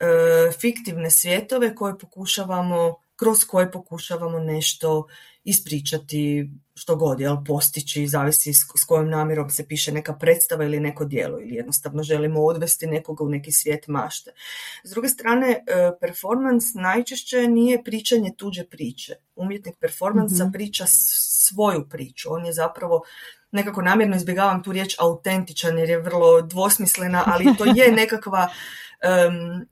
uh, fiktivne svjetove koje pokušavamo, kroz koje pokušavamo nešto ispričati što god, jel, postići, zavisi s, s kojom namjerom se piše neka predstava ili neko djelo ili jednostavno želimo odvesti nekoga u neki svijet mašte. S druge strane, e, performans najčešće nije pričanje tuđe priče. Umjetnik performansa mm priča svoju priču. On je zapravo nekako namjerno izbjegavam tu riječ autentičan jer je vrlo dvosmislena, ali to je [LAUGHS] nekakva um,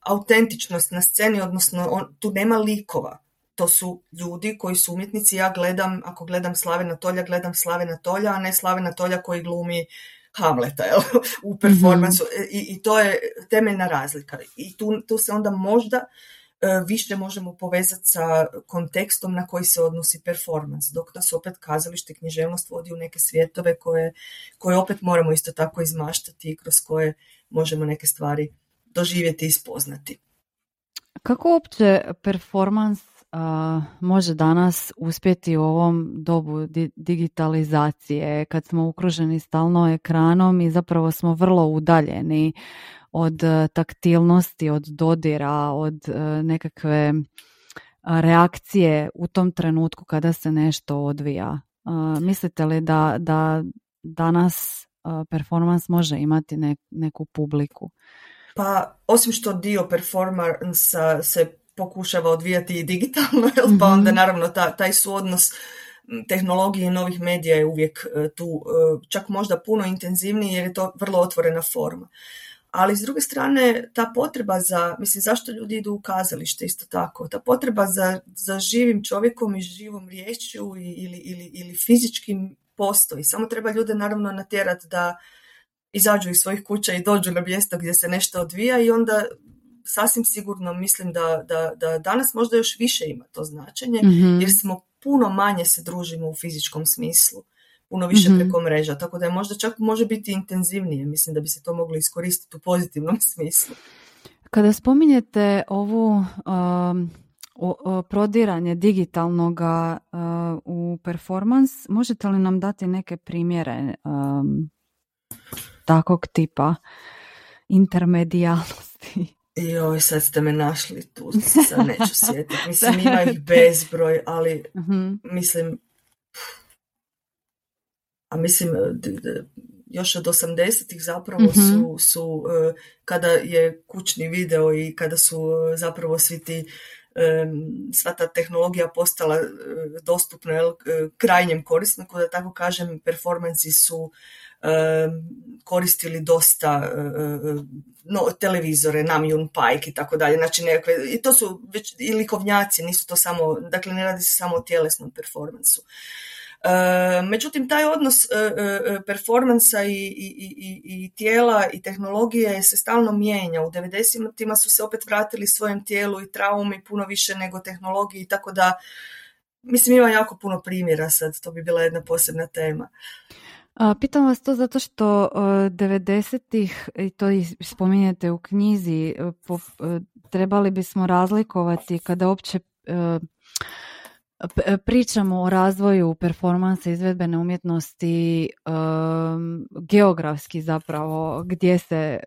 autentičnost na sceni, odnosno on, tu nema likova to su ljudi koji su umjetnici. Ja gledam, ako gledam Slavena Tolja, gledam Slavena Tolja, a ne Slavena Tolja koji glumi Hamleta jel? [LAUGHS] u performansu. Mhm. I, I, to je temeljna razlika. I tu, tu se onda možda e, više možemo povezati sa kontekstom na koji se odnosi performans, dok nas opet kazalište književnost vodi u neke svjetove koje, koje opet moramo isto tako izmaštati i kroz koje možemo neke stvari doživjeti i spoznati. Kako uopće performans može danas uspjeti u ovom dobu digitalizacije kad smo ukruženi stalno ekranom i zapravo smo vrlo udaljeni od e, taktilnosti, od dodira, od e, nekakve reakcije u tom trenutku kada se nešto odvija. Mislite li da, da danas performans može imati neku publiku? Pa osim što dio performansa se pokušava odvijati i digitalno, [LAUGHS] pa onda mhm. naravno ta, taj suodnos tehnologije i novih medija je uvijek e, tu, e, čak možda puno intenzivniji jer je to vrlo otvorena forma. Ali s druge strane, ta potreba za, mislim, zašto ljudi idu u kazalište isto tako, ta potreba za, za živim čovjekom i živom riječju ili, ili, ili fizičkim postoji. Samo treba ljude naravno natjerati da izađu iz svojih kuća i dođu na mjesto gdje se nešto odvija i onda sasvim sigurno mislim da, da, da danas možda još više ima to značenje, mhm. jer smo puno manje se družimo u fizičkom smislu, puno više mm preko mreža, tako da je možda čak može biti intenzivnije, mislim da bi se to moglo iskoristiti u pozitivnom [LAUGHS] smislu. Kada spominjete ovu um, prodiranje digitalnog uh, u performans, možete li nam dati neke primjere um, takvog tipa intermedijalnosti? Joj, sad ste me našli tu, [LAUGHS] sad neću sjetiti. Mislim, ima ih bezbroj, ali mhm. mislim, a mislim, još od 80-ih zapravo mhm. su, su, e, kada je kućni video i kada su e, zapravo svi ti sva ta tehnologija postala e, dostupna krajnjem korisniku, da tako kažem, performansi su koristili dosta no, televizore, Namjoon Pike i tako dalje, znači nekakve, i to su već i likovnjaci, nisu to samo, dakle ne radi se samo o tjelesnom performansu. E, međutim, taj odnos e, e, performansa i, i, i, i tijela i tehnologije se stalno mijenja. U 90-ima su se opet vratili svojem tijelu i traumi puno više nego tehnologiji, tako da mislim ima jako puno primjera sad, to bi bila jedna posebna tema. Pitam vas to zato što 90-ih, i to spominjete u knjizi, trebali bismo razlikovati kada uopće pričamo o razvoju performansa izvedbene umjetnosti geografski zapravo gdje se,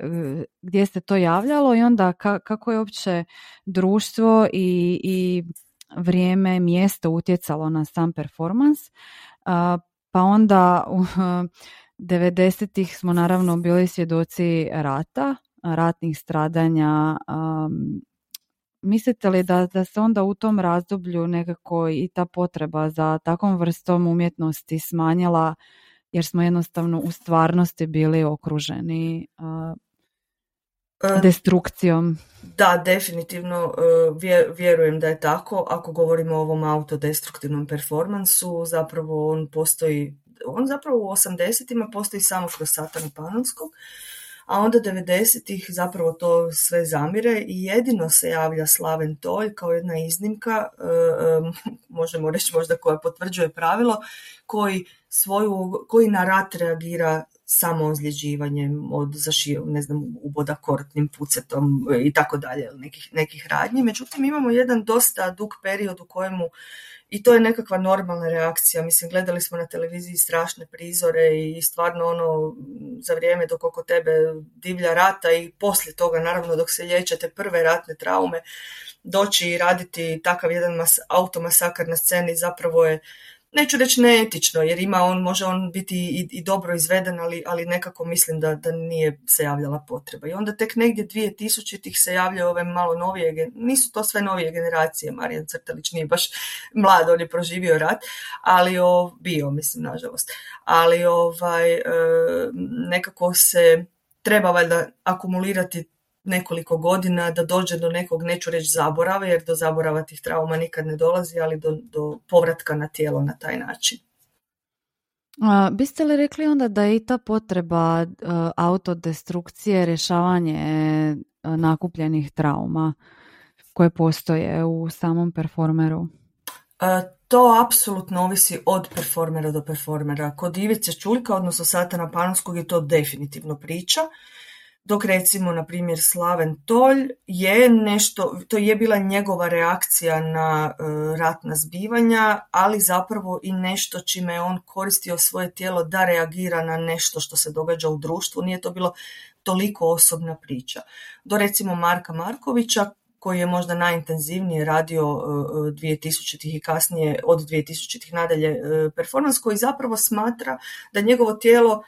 gdje se to javljalo i onda kako je uopće društvo i, i vrijeme, mjesto utjecalo na sam performans. Pa onda u [LAUGHS] 90-ih smo naravno bili svjedoci rata, ratnih stradanja, mislite li da, da se onda u tom razdoblju nekako i ta potreba za takvom vrstom umjetnosti smanjila jer smo jednostavno u stvarnosti bili okruženi uh, destrukcijom? Da, definitivno vjerujem da je tako. Ako govorimo o ovom autodestruktivnom performansu, zapravo on postoji, on zapravo u 80-ima postoji samo kroz Satana Panonskog a onda 90-ih zapravo to sve zamire i jedino se javlja Slaven Tolj kao jedna iznimka, e, e, [LAUGHS] možemo reći možda koja potvrđuje pravilo, koji, svoju, koji na rat reagira samo ozljeđivanjem od zašio, ne znam, uboda kortnim pucetom i tako dalje, nekih, nekih radnji. Međutim, imamo jedan dosta dug period u kojemu i to je nekakva normalna reakcija. Mislim, gledali smo na televiziji strašne prizore i stvarno ono za vrijeme dok oko tebe divlja rata i poslije toga, naravno dok se liječete prve ratne traume, doći i raditi takav jedan mas, automasakar na sceni zapravo je neću reći neetično, jer ima on, može on biti i, i dobro izveden, ali, ali nekako mislim da, da nije se javljala potreba. I onda tek negdje 2000-ih se javljaju ove malo novije, nisu to sve novije generacije, Marijan Crtalić nije baš mlad, on je proživio rat, ali o, bio, mislim, nažalost. Ali ovaj, e, nekako se treba valjda akumulirati nekoliko godina da dođe do nekog, neću reći zaborava, jer do zaborava tih trauma nikad ne dolazi, ali do, do povratka na tijelo na taj način. A, biste li rekli onda da je i ta potreba uh, autodestrukcije, rješavanje uh, nakupljenih trauma koje postoje u samom performeru? to apsolutno ovisi od performera do performera. Kod Ivice Čuljka, odnosno Satana Panonskog, je to definitivno priča dok recimo na primjer Slaven Tolj je nešto, to je bila njegova reakcija na e, ratna zbivanja, ali zapravo i nešto čime je on koristio svoje tijelo da reagira na nešto što se događa u društvu, nije to bilo toliko osobna priča. Do recimo Marka Markovića koji je možda najintenzivnije radio 2000-ih e, e, i kasnije od 2000-ih nadalje performans koji zapravo smatra da njegovo tijelo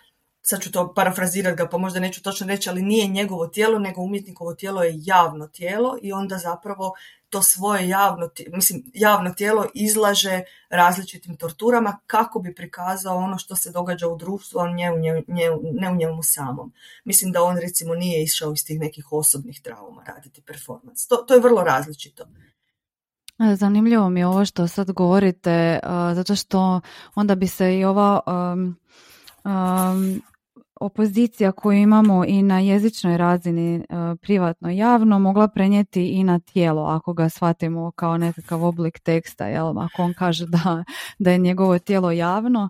sad ću to parafrazirati ga pa možda neću točno reći, ali nije njegovo tijelo, nego umjetnikovo tijelo je javno tijelo i onda zapravo to svoje javno, mislim, javno tijelo izlaže različitim torturama kako bi prikazao ono što se događa u društvu, a ne u, ne u njemu samom. Mislim da on recimo nije išao iz tih nekih osobnih trauma raditi performance. To, to je vrlo različito. E, zanimljivo mi je ovo što sad govorite, zato što onda bi se i ova um, um, opozicija koju imamo i na jezičnoj razini e, privatno javno mogla prenijeti i na tijelo ako ga shvatimo kao nekakav oblik teksta jel ako on kaže da, da je njegovo tijelo javno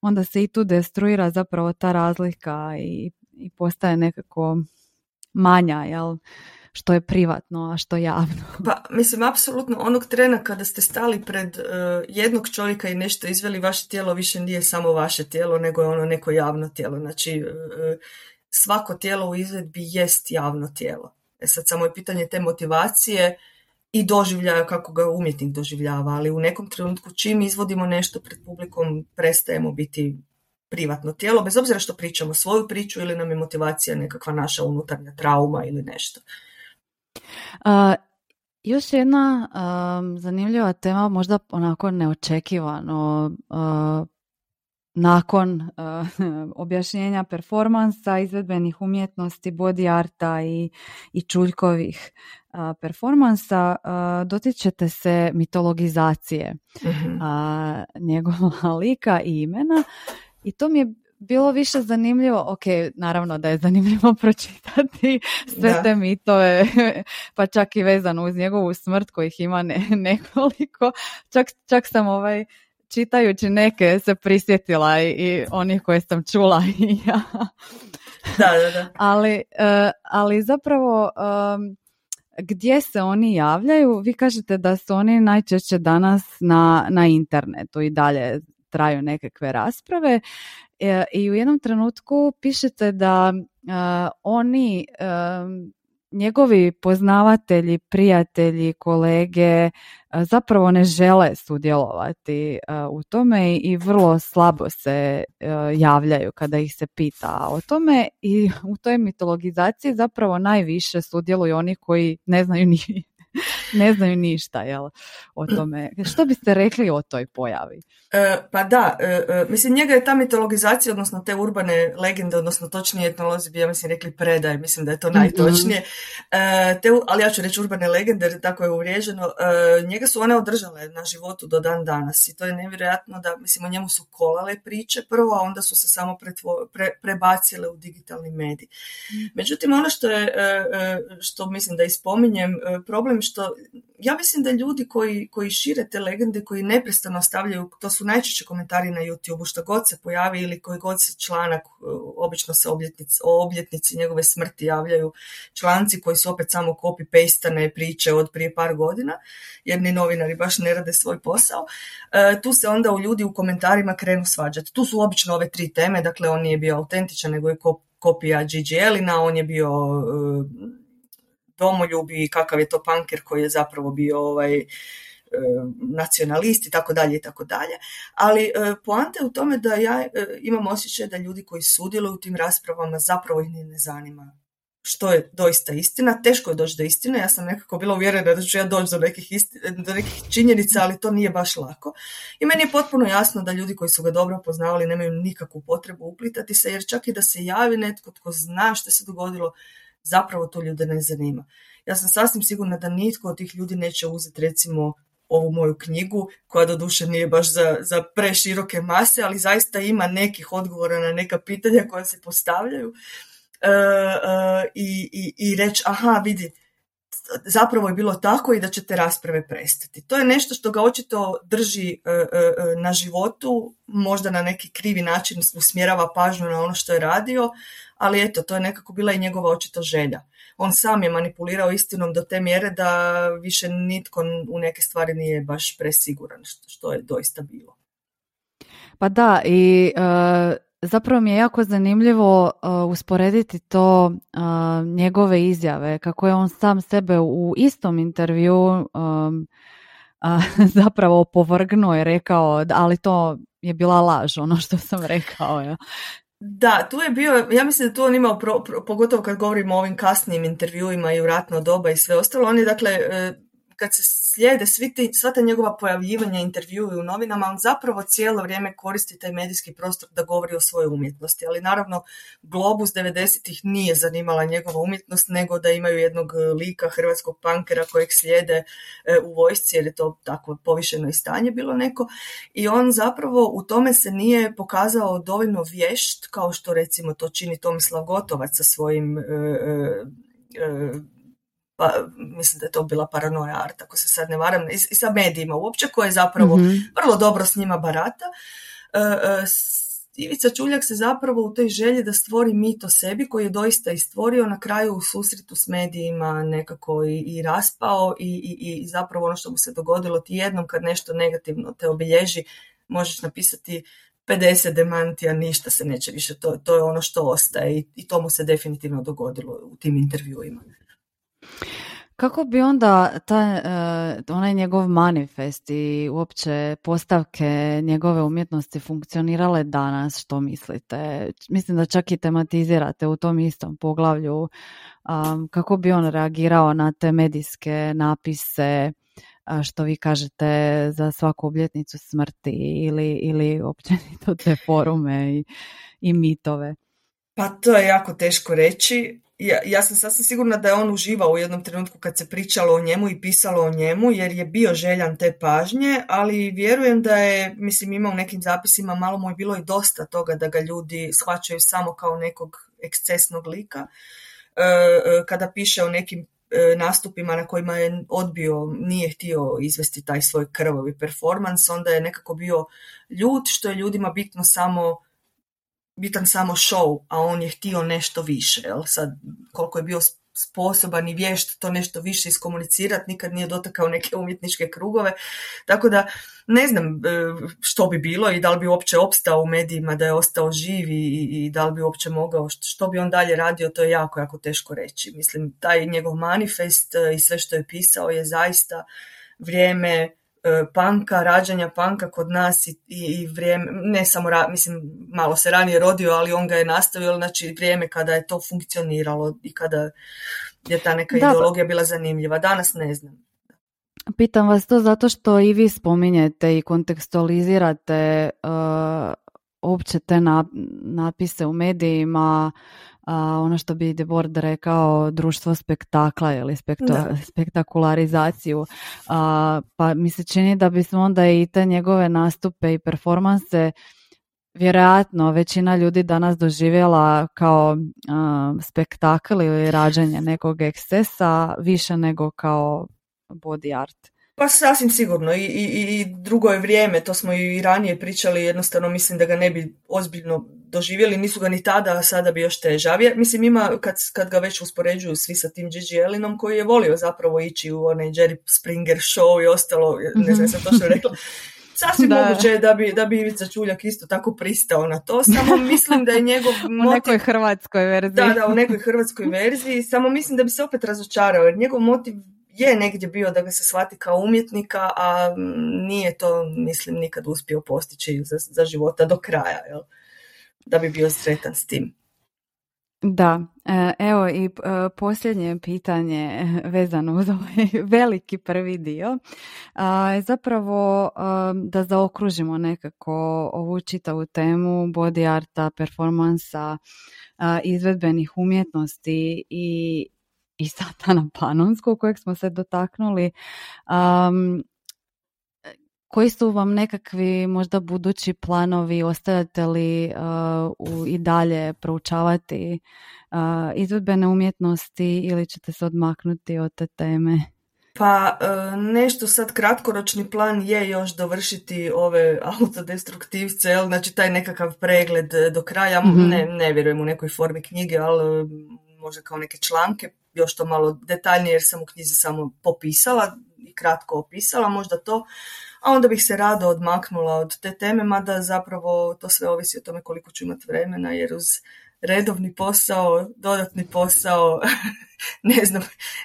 onda se i tu destruira zapravo ta razlika i, i postaje nekako manja jel što je privatno, a što javno. [LAUGHS] Pa, mislim, apsolutno onog trena kada ste stali pred uh, jednog čovjeka i nešto izveli, vaše tijelo više nije samo vaše tijelo, nego je ono neko javno tijelo. Znači, uh, svako tijelo u izvedbi jest javno tijelo. E sad samo je pitanje te motivacije i doživljaja kako ga umjetnik doživljava, ali u nekom trenutku čim izvodimo nešto pred publikom prestajemo biti privatno tijelo, bez obzira što pričamo svoju priču ili nam je motivacija nekakva naša unutarnja trauma ili nešto. Još jedna zanimljiva tema, možda onako neočekivano, nakon [LAUGHS] objašnjenja performansa, izvedbenih umjetnosti, body arta i, i čuljkovih performansa, dotičete se mitologizacije mm njegova [LAUGHS] lika i imena i to mi je bilo više zanimljivo, ok, naravno da je zanimljivo [LAUGHS] pročitati sve da. te mitove, [LAUGHS] pa čak i vezano uz njegovu smrt kojih ima [LAUGHS] nekoliko, čak, čak sam ovaj čitajući neke se prisjetila i, i onih koje sam čula i ja. Da, da, da. ali, uh, ali zapravo um, gdje se oni javljaju, vi kažete da su oni najčešće danas na, na internetu i dalje traju nekakve rasprave e, i u jednom trenutku pišete da uh, oni njegovi poznavatelji, prijatelji, kolege zapravo ne žele sudjelovati u tome i vrlo slabo se javljaju kada ih se pita. O tome i u toj mitologizaciji zapravo najviše sudjeluju oni koji ne znaju ni ne znaju ništa jel, o tome. Što biste rekli o toj pojavi? E, pa da, e, e, mislim njega je ta mitologizacija, odnosno te urbane legende, odnosno točnije etnolozi bi ja mislim rekli predaje, mislim da je to mhm. najtočnije. te, ali ja ću reći urbane legende, jer tako je uvriježeno. njega su one održale na životu do dan danas i to je nevjerojatno da, mislim, o njemu su kolale priče prvo, a onda su se samo prebacile u digitalni medij. Mhm. Međutim, ono što je, što mislim da ispominjem, problem što ja mislim da ljudi koji, koji šire te legende, koji neprestano stavljaju, to su najčešće komentari na YouTube, što god se pojavi ili koji god se članak, e, obično se obljetnici, o obljetnici njegove smrti javljaju članci koji su opet samo copy-pastane priče od prije par godina, jer ni novinari baš ne rade svoj posao. E, tu se onda u ljudi u komentarima krenu svađati. Tu su obično ove tri teme, dakle on nije bio autentičan, nego je kopija Gigi Elina, on je bio e, domoljubi, kakav je to panker koji je zapravo bio ovaj, e, nacionalist i tako dalje i tako dalje. Ali e, poanta je u tome da ja e, imam osjećaj da ljudi koji sudjeluju u tim raspravama zapravo ih ne zanima što je doista istina. Teško je doći do istine, ja sam nekako bila uvjerena da ću ja doći do nekih, do nekih činjenica, ali to nije baš lako. I meni je potpuno jasno da ljudi koji su ga dobro poznavali nemaju nikakvu potrebu uplitati se, jer čak i da se javi netko tko zna što se dogodilo, zapravo to ljude ne zanima. Ja sam sasvim sigurna da nitko od tih ljudi neće uzeti recimo ovu moju knjigu, koja doduše nije baš za, za preširoke mase, ali zaista ima nekih odgovora na neka pitanja koja se postavljaju. E, e, i, i, i reći, aha, vidi, zapravo je bilo tako i da će te rasprave prestati. To je nešto što ga očito drži e, na životu, možda na neki krivi način usmjerava pažnju na ono što je radio, ali eto, to je nekako bila i njegova očita želja. On sam je manipulirao istinom do te mjere da više nitko u neke stvari nije baš presiguran, što je doista bilo. Pa da, i zapravo mi je jako zanimljivo uh, usporediti to uh, njegove izjave, kako je on sam sebe u istom intervju um, [LAUGHS] zapravo povrgnuo i rekao, ali to je bila laž, ono što sam rekao. Ja. Da, tu je bio, ja mislim da tu on imao, pogotovo kad govorimo o ovim kasnijim intervjuima i u ratno doba i sve ostalo, on je dakle e, kad se slijede svi ti, sva ta njegova pojavljivanja, intervju u novinama, on zapravo cijelo vrijeme koristi taj medijski prostor da govori o svojoj umjetnosti. Ali naravno, Globus 90-ih nije zanimala njegova umjetnost, nego da imaju jednog lika hrvatskog pankera kojeg slijede e, u vojsci, jer je to tako povišeno i stanje bilo neko. I on zapravo u tome se nije pokazao dovoljno vješt, kao što recimo to čini Tomislav Gotovac sa svojim e, e, pa mislim da je to bila paranoja art, ako se sad ne varam, i, sa medijima uopće, koje zapravo mm vrlo dobro s njima barata. E, e, Ivica Čuljak se zapravo u toj želji da stvori mit o sebi koji je doista i stvorio na kraju u susretu s medijima nekako i, i raspao i, i, i zapravo ono što mu se dogodilo ti jednom kad nešto negativno te obilježi možeš napisati 50 demantija, ništa se neće više, to, to je ono što ostaje i, i to mu se definitivno dogodilo u tim intervjuima. Kako bi onda ta, uh, onaj njegov manifest i uopće postavke njegove umjetnosti funkcionirale danas, što mislite? Mislim da čak i tematizirate u tom istom poglavlju um, kako bi on reagirao na te medijske napise, što vi kažete za svaku obljetnicu smrti ili, ili općenito te forume i, i mitove? Pa to je jako teško reći ja, ja sam sasvim sigurna da je on uživao u jednom trenutku kad se pričalo o njemu i pisalo o njemu jer je bio željan te pažnje, ali vjerujem da je, mislim ima u nekim zapisima malo mu je bilo i dosta toga da ga ljudi shvaćaju samo kao nekog ekscesnog lika. E, e, kada piše o nekim e, nastupima na kojima je odbio, nije htio izvesti taj svoj krvovi performans, onda je nekako bio ljut što je ljudima bitno samo bitan samo show, a on je htio nešto više. Jel? Sad, koliko je bio sposoban i vješt to nešto više iskomunicirati, nikad nije dotakao neke umjetničke krugove. Tako da ne znam e, što bi bilo i da li bi uopće opstao u medijima, da je ostao živ i, i da li bi uopće mogao, što bi on dalje radio, to je jako, jako teško reći. Mislim, taj njegov manifest e, i sve što je pisao je zaista vrijeme panka, rađanja panka kod nas i, i vrijeme, ne samo, ra, mislim, malo se ranije rodio, ali on ga je nastavio, znači vrijeme kada je to funkcioniralo i kada je ta neka da, ideologija bila zanimljiva. Danas ne znam. Pitam vas to zato što i vi spominjete i kontekstualizirate uh, uopće te napise u medijima, ono što bi Debord rekao društvo spektakla ili spektakularizaciju. pa mi se čini da bismo onda i te njegove nastupe i performanse vjerojatno većina ljudi danas doživjela kao spektakl ili rađenje nekog ekscesa više nego kao body art. Pa sasvim sigurno I, i, i drugo je vrijeme, to smo i ranije pričali, jednostavno mislim da ga ne bi ozbiljno doživjeli, nisu ga ni tada, a sada bi još težavije. Mislim ima, kad, kad ga već uspoređuju svi sa tim Gigi Ellinom koji je volio zapravo ići u onaj Jerry Springer show i ostalo, ne znam sam to što rekla, [LAUGHS] Sasvim da. moguće je da bi, da bi Ivica Čuljak isto tako pristao na to, samo mislim da je njegov [LAUGHS] motiv... u nekoj hrvatskoj verziji. Da, da, u nekoj hrvatskoj verziji, samo mislim da bi se opet razočarao, jer njegov motiv je negdje bio da ga se shvati kao umjetnika, a nije to, mislim, nikad uspio postići za, za života do kraja, jel? da bi bio sretan s tim. Da, e, evo i e, posljednje pitanje vezano uz ovaj [LAUGHS] veliki prvi dio zapravo da zaokružimo nekako ovu čitavu temu body arta, performansa, izvedbenih umjetnosti i i [LAUGHS] Satana Panonskog kojeg smo se dotaknuli. Um, koji su vam nekakvi možda budući planovi? Ostajate li uh, i dalje proučavati uh, izvedbene umjetnosti ili ćete se odmaknuti od te teme? Pa uh, nešto sad kratkoročni plan je još dovršiti ove [LAUGHS] autodestruktivce, jel? znači taj nekakav pregled do kraja, mm ne, ne vjerujem u nekoj formi knjige, ali možda kao neke članke, još to malo detaljnije jer sam u knjizi samo popisala i kratko opisala, možda to, a onda bih se rado odmaknula od te teme, mada zapravo to sve ovisi o tome koliko ću imati vremena, jer uz redovni posao, dodatni posao, [LAUGHS] ne znam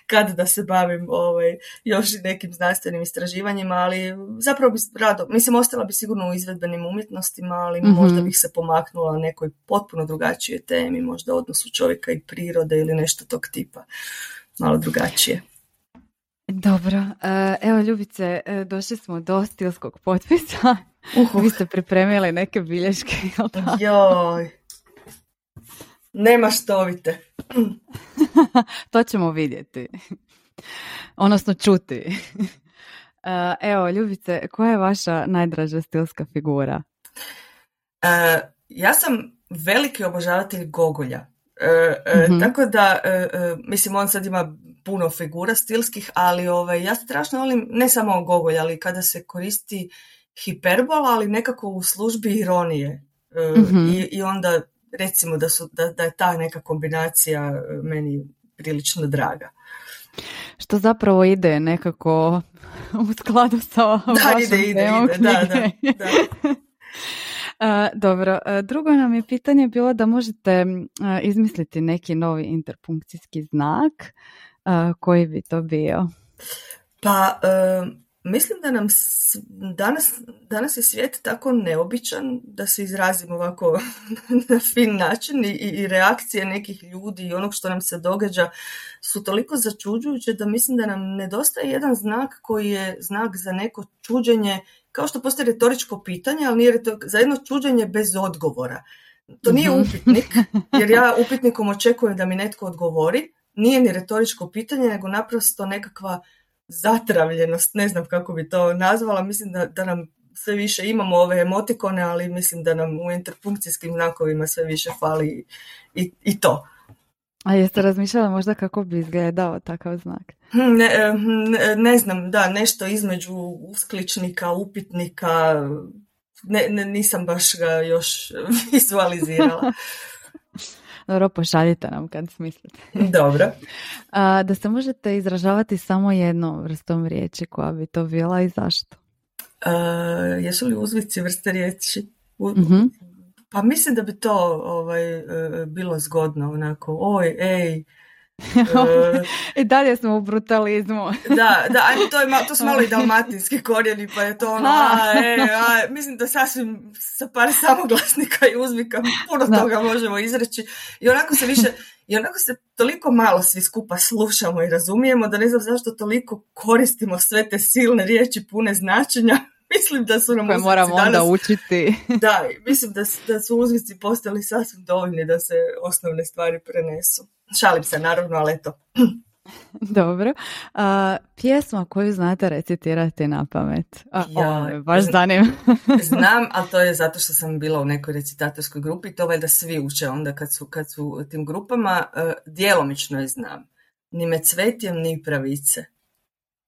kada da se bavim ovaj, još i nekim znanstvenim istraživanjima, ali zapravo bi rado, mislim ostala bi sigurno u izvedbenim umjetnostima, ali mm možda bih se pomaknula nekoj potpuno drugačijoj temi, možda odnosu čovjeka i prirode ili nešto tog tipa, malo drugačije. Dobro, e, evo Ljubice, e, došli smo do stilskog potpisa. Uhuh. Vi ste pripremili neke bilješke, Joj, nema štovite. [LAUGHS] to ćemo vidjeti. Odnosno čuti. [LAUGHS] E, evo, Ljubice, koja je vaša najdraža stilska figura? ja sam veliki obožavatelj Gogolja. Mhm. Tako da, mislim, on sad ima puno figura stilskih, ali ovaj, ja strašno volim, ne samo Gogolj, ali kada se koristi hiperbola, ali nekako u službi ironije. mm I, I onda recimo da, su, da, da je ta neka kombinacija e, meni prilično draga. Što zapravo ide nekako u skladu sa [LAUGHS] da, vašom ide, ide, ide. Da, da, da. [LAUGHS] dobro, drugo nam je pitanje bilo da možete izmisliti neki novi interpunkcijski znak koji bi to bio? Pa, mislim da nam danas, danas je svijet tako neobičan da se izrazimo ovako [LAUGHS] na fin način i, i reakcije nekih ljudi i onog što nam se događa su toliko začuđujuće da mislim da nam nedostaje jedan znak koji je znak za neko čuđenje, kao što postoji retoričko pitanje, ali nije za jedno čuđenje bez odgovora. To nije mhm. upitnik, [LAUGHS] jer ja upitnikom očekujem da mi netko odgovori, nije ni retoričko pitanje, nego naprosto nekakva zatravljenost, ne znam kako bi to nazvala, mislim da, da nam sve više imamo ove emotikone, ali mislim da nam u interpunkcijskim znakovima sve više fali i, i to. A jeste razmišljala možda kako bi izgledao takav znak? Hm, ne, eh, ne, ne znam, da, nešto između uskličnika, upitnika, ne, ne, nisam baš ga još [LAUGHS] vizualizirala. [LAUGHS] Dobro, pošaljite nam kad smislite. [LAUGHS] Dobro. A, da se možete izražavati samo jednom vrstom riječi koja bi to bila i zašto? A, jesu li uzvici vrste riječi? Mhm. Pa mislim da bi to ovaj, e, bilo zgodno, onako, oj, ej, [LAUGHS] I dalje smo u brutalizmu. [LAUGHS] da, da, to, je, to su malo i dalmatinski korijeni, pa je to ono, a, e, a, mislim da sasvim sa par samoglasnika i uzvika puno da. toga možemo izreći. I onako se više, i onako se toliko malo svi skupa slušamo i razumijemo da ne znam zašto toliko koristimo sve te silne riječi pune značenja [LAUGHS] mislim da su nam Koje moramo danas, onda učiti. da, mislim da, da su uzvici postali sasvim dovoljni da se osnovne stvari prenesu. Šalim se naravno, ali eto. [CLEARS THROAT] Dobro. A, pjesma koju znate recitirati na pamet? A, ja, baš zanima. [LAUGHS] znam, [LAUGHS] ali to je zato što sam bila u nekoj recitatorskoj grupi. To valjda svi uče onda kad su, kad su u tim grupama. Uh, djelomično je znam. Ni me cvetjem, ni pravice.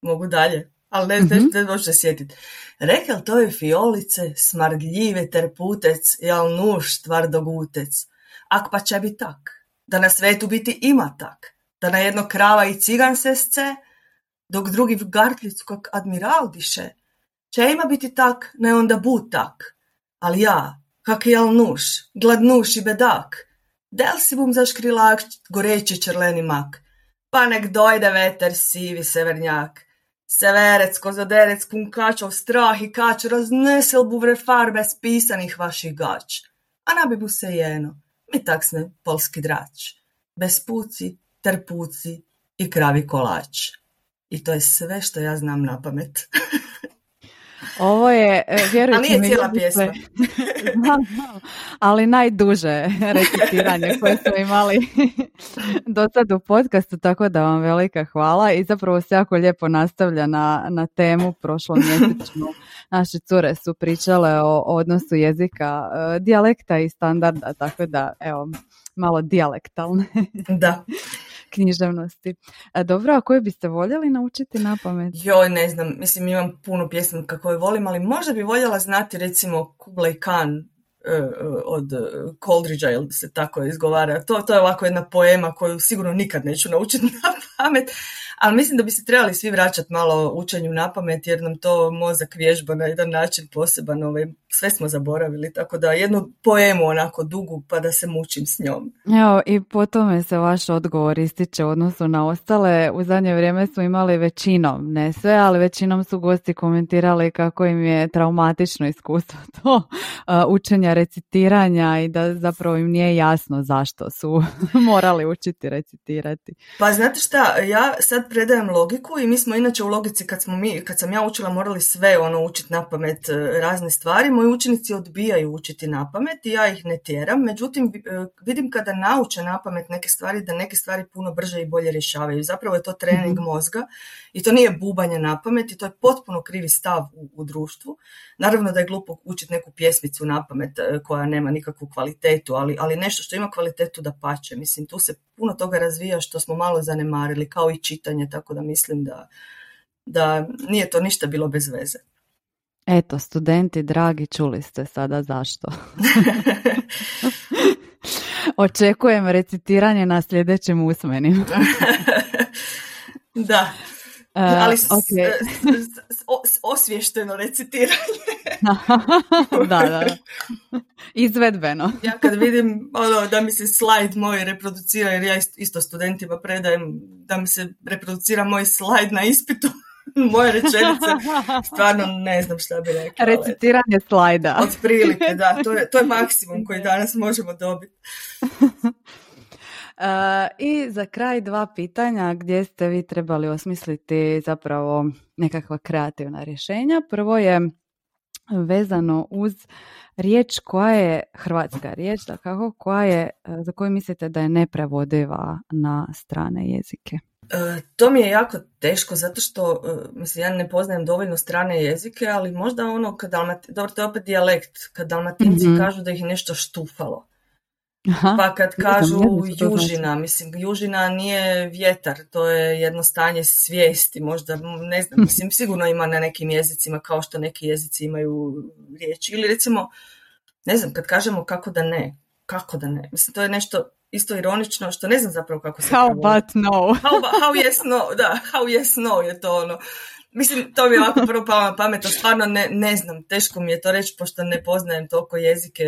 Mogu dalje? ali ne, mm-hmm. ne, ne može sjetiti. Rekel to je fiolice, smardljive terputec, jal nuž tvardogutec. Ak pa će bi tak, da na svetu biti ima tak, da na jedno krava i cigan se sce, dok drugi v gartlicu kak admiral diše. Če ima biti tak, ne onda bu tak. Ali ja, kak jal nuž, gladnuš i bedak, del si bum zaškrilak goreći črleni mak, pa nek dojde veter sivi severnjak, Severec, kozoderec, punkačov, strah i kač, raznesel bu vrefar bez pisanih vaših gač. A na bi bu se jeno, mi tak sme polski drač. Bez puci, terpuci i kravi kolač. I to je sve što ja znam na pamet. [LAUGHS] Ovo je, e, vjerujte mi... nije cijela pjesma. [LAUGHS] ali najduže recitiranje koje smo imali [LAUGHS] do sad u podcastu, tako da vam velika hvala i zapravo se jako lijepo nastavlja na, na temu prošlomjesečnu. [LAUGHS] Naše cure su pričale o, odnosu jezika, e, dijalekta i standarda, tako da evo, malo dijalektalne. Da [LAUGHS] književnosti. Dobro, a koje biste voljeli naučiti na pamet? Joj, ne znam, mislim imam puno pjesma koje volim, ali možda bi voljela znati recimo Kublai Khan e, e, od Coleridgea, ili se tako izgovara. To, to je ovako jedna poema koju sigurno nikad neću naučiti [LAUGHS] na pamet, ali mislim da bi se trebali svi vraćati malo učenju na pamet jer nam to mozak vježba na jedan način poseban. Ovaj, sve smo zaboravili, tako da jednu poemu onako dugu pa da se mučim s njom. Evo i po tome se vaš odgovor ističe u odnosu na ostale. U zadnje vrijeme smo imali većinom, ne sve, ali većinom su gosti komentirali kako im je traumatično iskustvo [LAUGHS] to učenja recitiranja i da zapravo im nije jasno zašto su [LAUGHS] morali učiti recitirati. Pa znate šta, ja sad predajem logiku i mi smo inače u logici kad, smo mi, kad sam ja učila morali sve ono učiti na pamet e, razne stvari. Moji učenici odbijaju učiti na pamet i ja ih ne tjeram. Međutim, e, vidim kada nauče na pamet neke stvari da neke stvari puno brže i bolje rješavaju. Zapravo je to trening mhm. mozga i to nije bubanje na pamet i to je potpuno krivi stav u, u društvu. Naravno da je glupo učiti neku pjesmicu na pamet e, koja nema nikakvu kvalitetu, ali, ali nešto što ima kvalitetu da pače. Mislim, tu se puno toga razvija što smo malo zanemarili, kao i čitanje, tako da mislim da, da nije to ništa bilo bez veze. Eto, studenti, dragi, čuli ste sada zašto. [LAUGHS] Očekujem recitiranje na sljedećim usmenim. [LAUGHS] [LAUGHS] da. Ali s, osvješteno recitiranje. [LAUGHS] da, da. Izvedbeno. [LAUGHS] ja kad vidim ono, da mi se slajd moj reproducira, jer ja isto studentima predajem da mi se reproducira moj slajd na ispitu, [LAUGHS] moje rečenice, stvarno ne znam šta bi rekla. Recitiranje slajda. Od prilike, da, to je, to je maksimum koji danas možemo dobiti. I za kraj dva pitanja gdje ste vi trebali osmisliti zapravo nekakva kreativna rješenja. Prvo je vezano uz riječ koja je hrvatska riječ, da kako, koja je, za koju mislite da je neprevodiva na strane jezike? E, to mi je jako teško zato što, e, mislim, ja ne poznajem dovoljno strane jezike, ali možda ono, kad Dalmat, dobro, to je opet dijalekt, kad dalmatinci mm kažu da ih je nešto štufalo. Aha, pa kad kažu južina, znači. mislim, južina nije vjetar, to je jedno stanje svijesti, možda, ne znam, [LAUGHS] mislim, sigurno ima na nekim jezicima kao što neki jezici imaju riječi. Ili recimo, ne znam, kad kažemo kako da ne, kako da ne, mislim, to je nešto isto ironično, što ne znam zapravo kako se... How but no. [LAUGHS] how, how yes no, da, how yes no je to ono. Mislim, to mi je ovako prvo palo na pamet, stvarno ne, ne znam, teško mi je to reći, pošto ne poznajem toliko jezike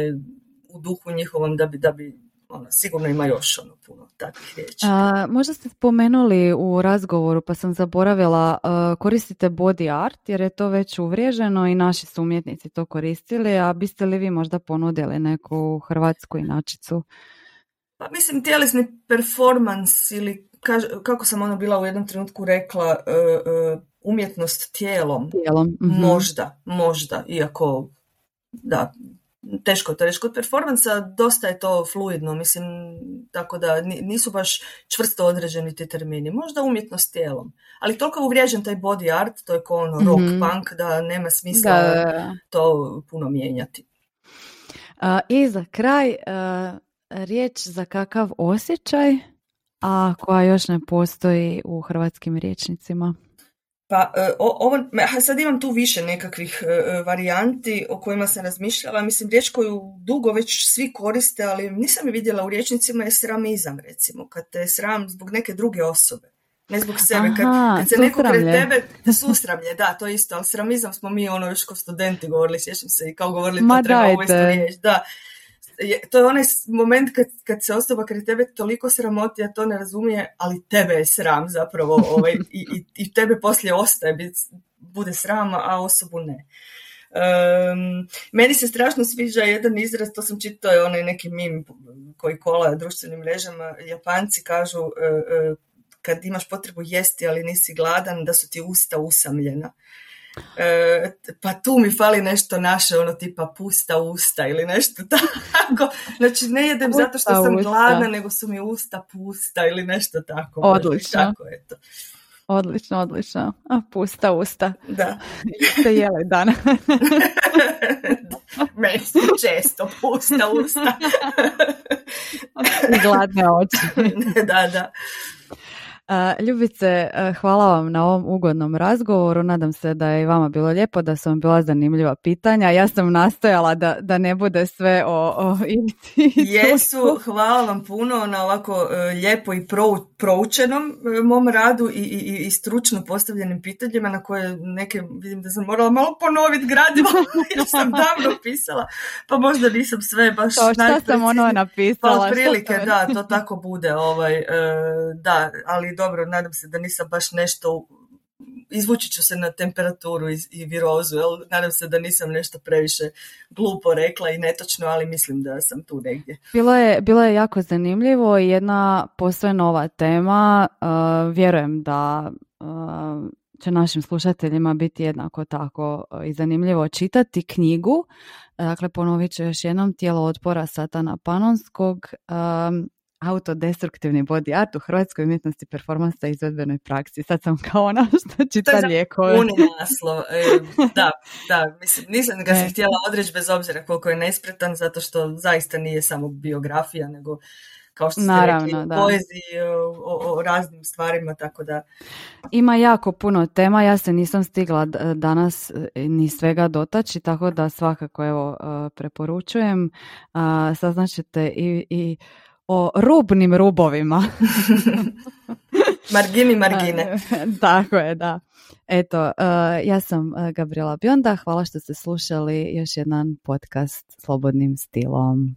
u duhu njihovom da bi, da bi ono, sigurno ima još ono puno takvih riječi. A, možda ste spomenuli u razgovoru, pa sam zaboravila, koristite body art jer je to već uvriježeno i naši su umjetnici to koristili, a biste li vi možda ponudili neku hrvatsku inačicu? Pa mislim, tjelesni performans ili kako sam ono bila u jednom trenutku rekla, e, e, umjetnost tijelom. Tijelom. Mhm. Možda, možda, iako da, teško to reći. Kod performansa dosta je to fluidno, mislim, tako da nisu baš čvrsto određeni ti termini. Možda umjetnost tijelom. Ali toliko uvriježen taj body art, to je kao ono rock mhm. punk, da nema smisla to puno mijenjati. I za kraj, riječ za kakav osjećaj, a koja još ne postoji u hrvatskim riječnicima? Pa e, ovo, sad imam tu više nekakvih e, e, varijanti o kojima sam razmišljala. Mislim, riječ koju dugo već svi koriste, ali nisam je vidjela u riječnicima je sramizam, recimo, kad te sram zbog neke druge osobe. Ne zbog sebe, kad, kad se neko pred tebe, susramlje, da, to isto, ali sramizam smo mi ono još kao studenti govorili, sjećam se i kao govorili Ma to treba uvesti riječ, da to je onaj moment kad, kad se osoba kraj tebe toliko sramoti, a to ne razumije, ali tebe je sram zapravo [LAUGHS] ovaj, i, i, i tebe poslije ostaje, bude sram, a osobu ne. Um, meni se strašno sviđa jedan izraz, to sam čitao je onaj neki mim koji kola društvenim mrežama, Japanci kažu uh, uh, kad imaš potrebu jesti ali nisi gladan, da su ti usta usamljena. E, pa tu mi fali nešto naše, ono tipa pusta usta ili nešto [LAUGHS] tako. Znači ne jedem zato što sam gladna, nego su mi usta pusta ili nešto tako. Odlično. Tako, eto. Odlično, odlično. A, pusta usta. Da. [LAUGHS] Jeste jeli dan. [LAUGHS] Meni često pusta usta. Gladne oči. da, da. Ljubice, hvala vam na ovom ugodnom razgovoru. Nadam se da je i vama bilo lijepo, da su vam bila zanimljiva pitanja. Ja sam nastojala da, da ne bude sve o, o Jesu, hvala vam puno na ovako e, lijepo i proučenom e, mom radu i, i, i stručno postavljenim pitanjima na koje neke vidim da sam morala malo ponoviti gradivo [LAUGHS] jer sam davno pisala, pa možda nisam sve baš to, šta sam ono napisala? Pa otprilike, da, to tako bude. Ovaj, e, da, ali dobro, nadam se da nisam baš nešto izvući ću se na temperaturu i, virozu, jel? nadam se da nisam nešto previše glupo rekla i netočno, ali mislim da sam tu negdje. Bilo je, bilo je jako zanimljivo i jedna posve nova tema. Uh, vjerujem da uh, će našim slušateljima biti jednako tako uh, i zanimljivo čitati knjigu. Dakle, ponovit ću još jednom tijelo otpora Satana Panonskog. Autodestruktivni body art u hrvatskoj umjetnosti performansa i izvedbenoj praksi. Sad sam kao ona [LAUGHS] što čita lijekove. Puni naslov. E, da, da, mislim, nisam ga se e. htjela odreći bez obzira koliko je nespretan, zato što zaista nije samo biografija, nego kao što ste Naravno, rekli, da. poeziji, o, o, raznim stvarima, tako da... Ima jako puno tema, ja se nisam stigla danas e, ni svega dotaći, tako da svakako evo e, preporučujem. Saznaćete i, i o rubnim rubovima. [LAUGHS] Margini margine. [LAUGHS] Tako je, da. Eto, ja sam Gabriela Bionda, hvala što ste slušali još jedan podcast Slobodnim stilom.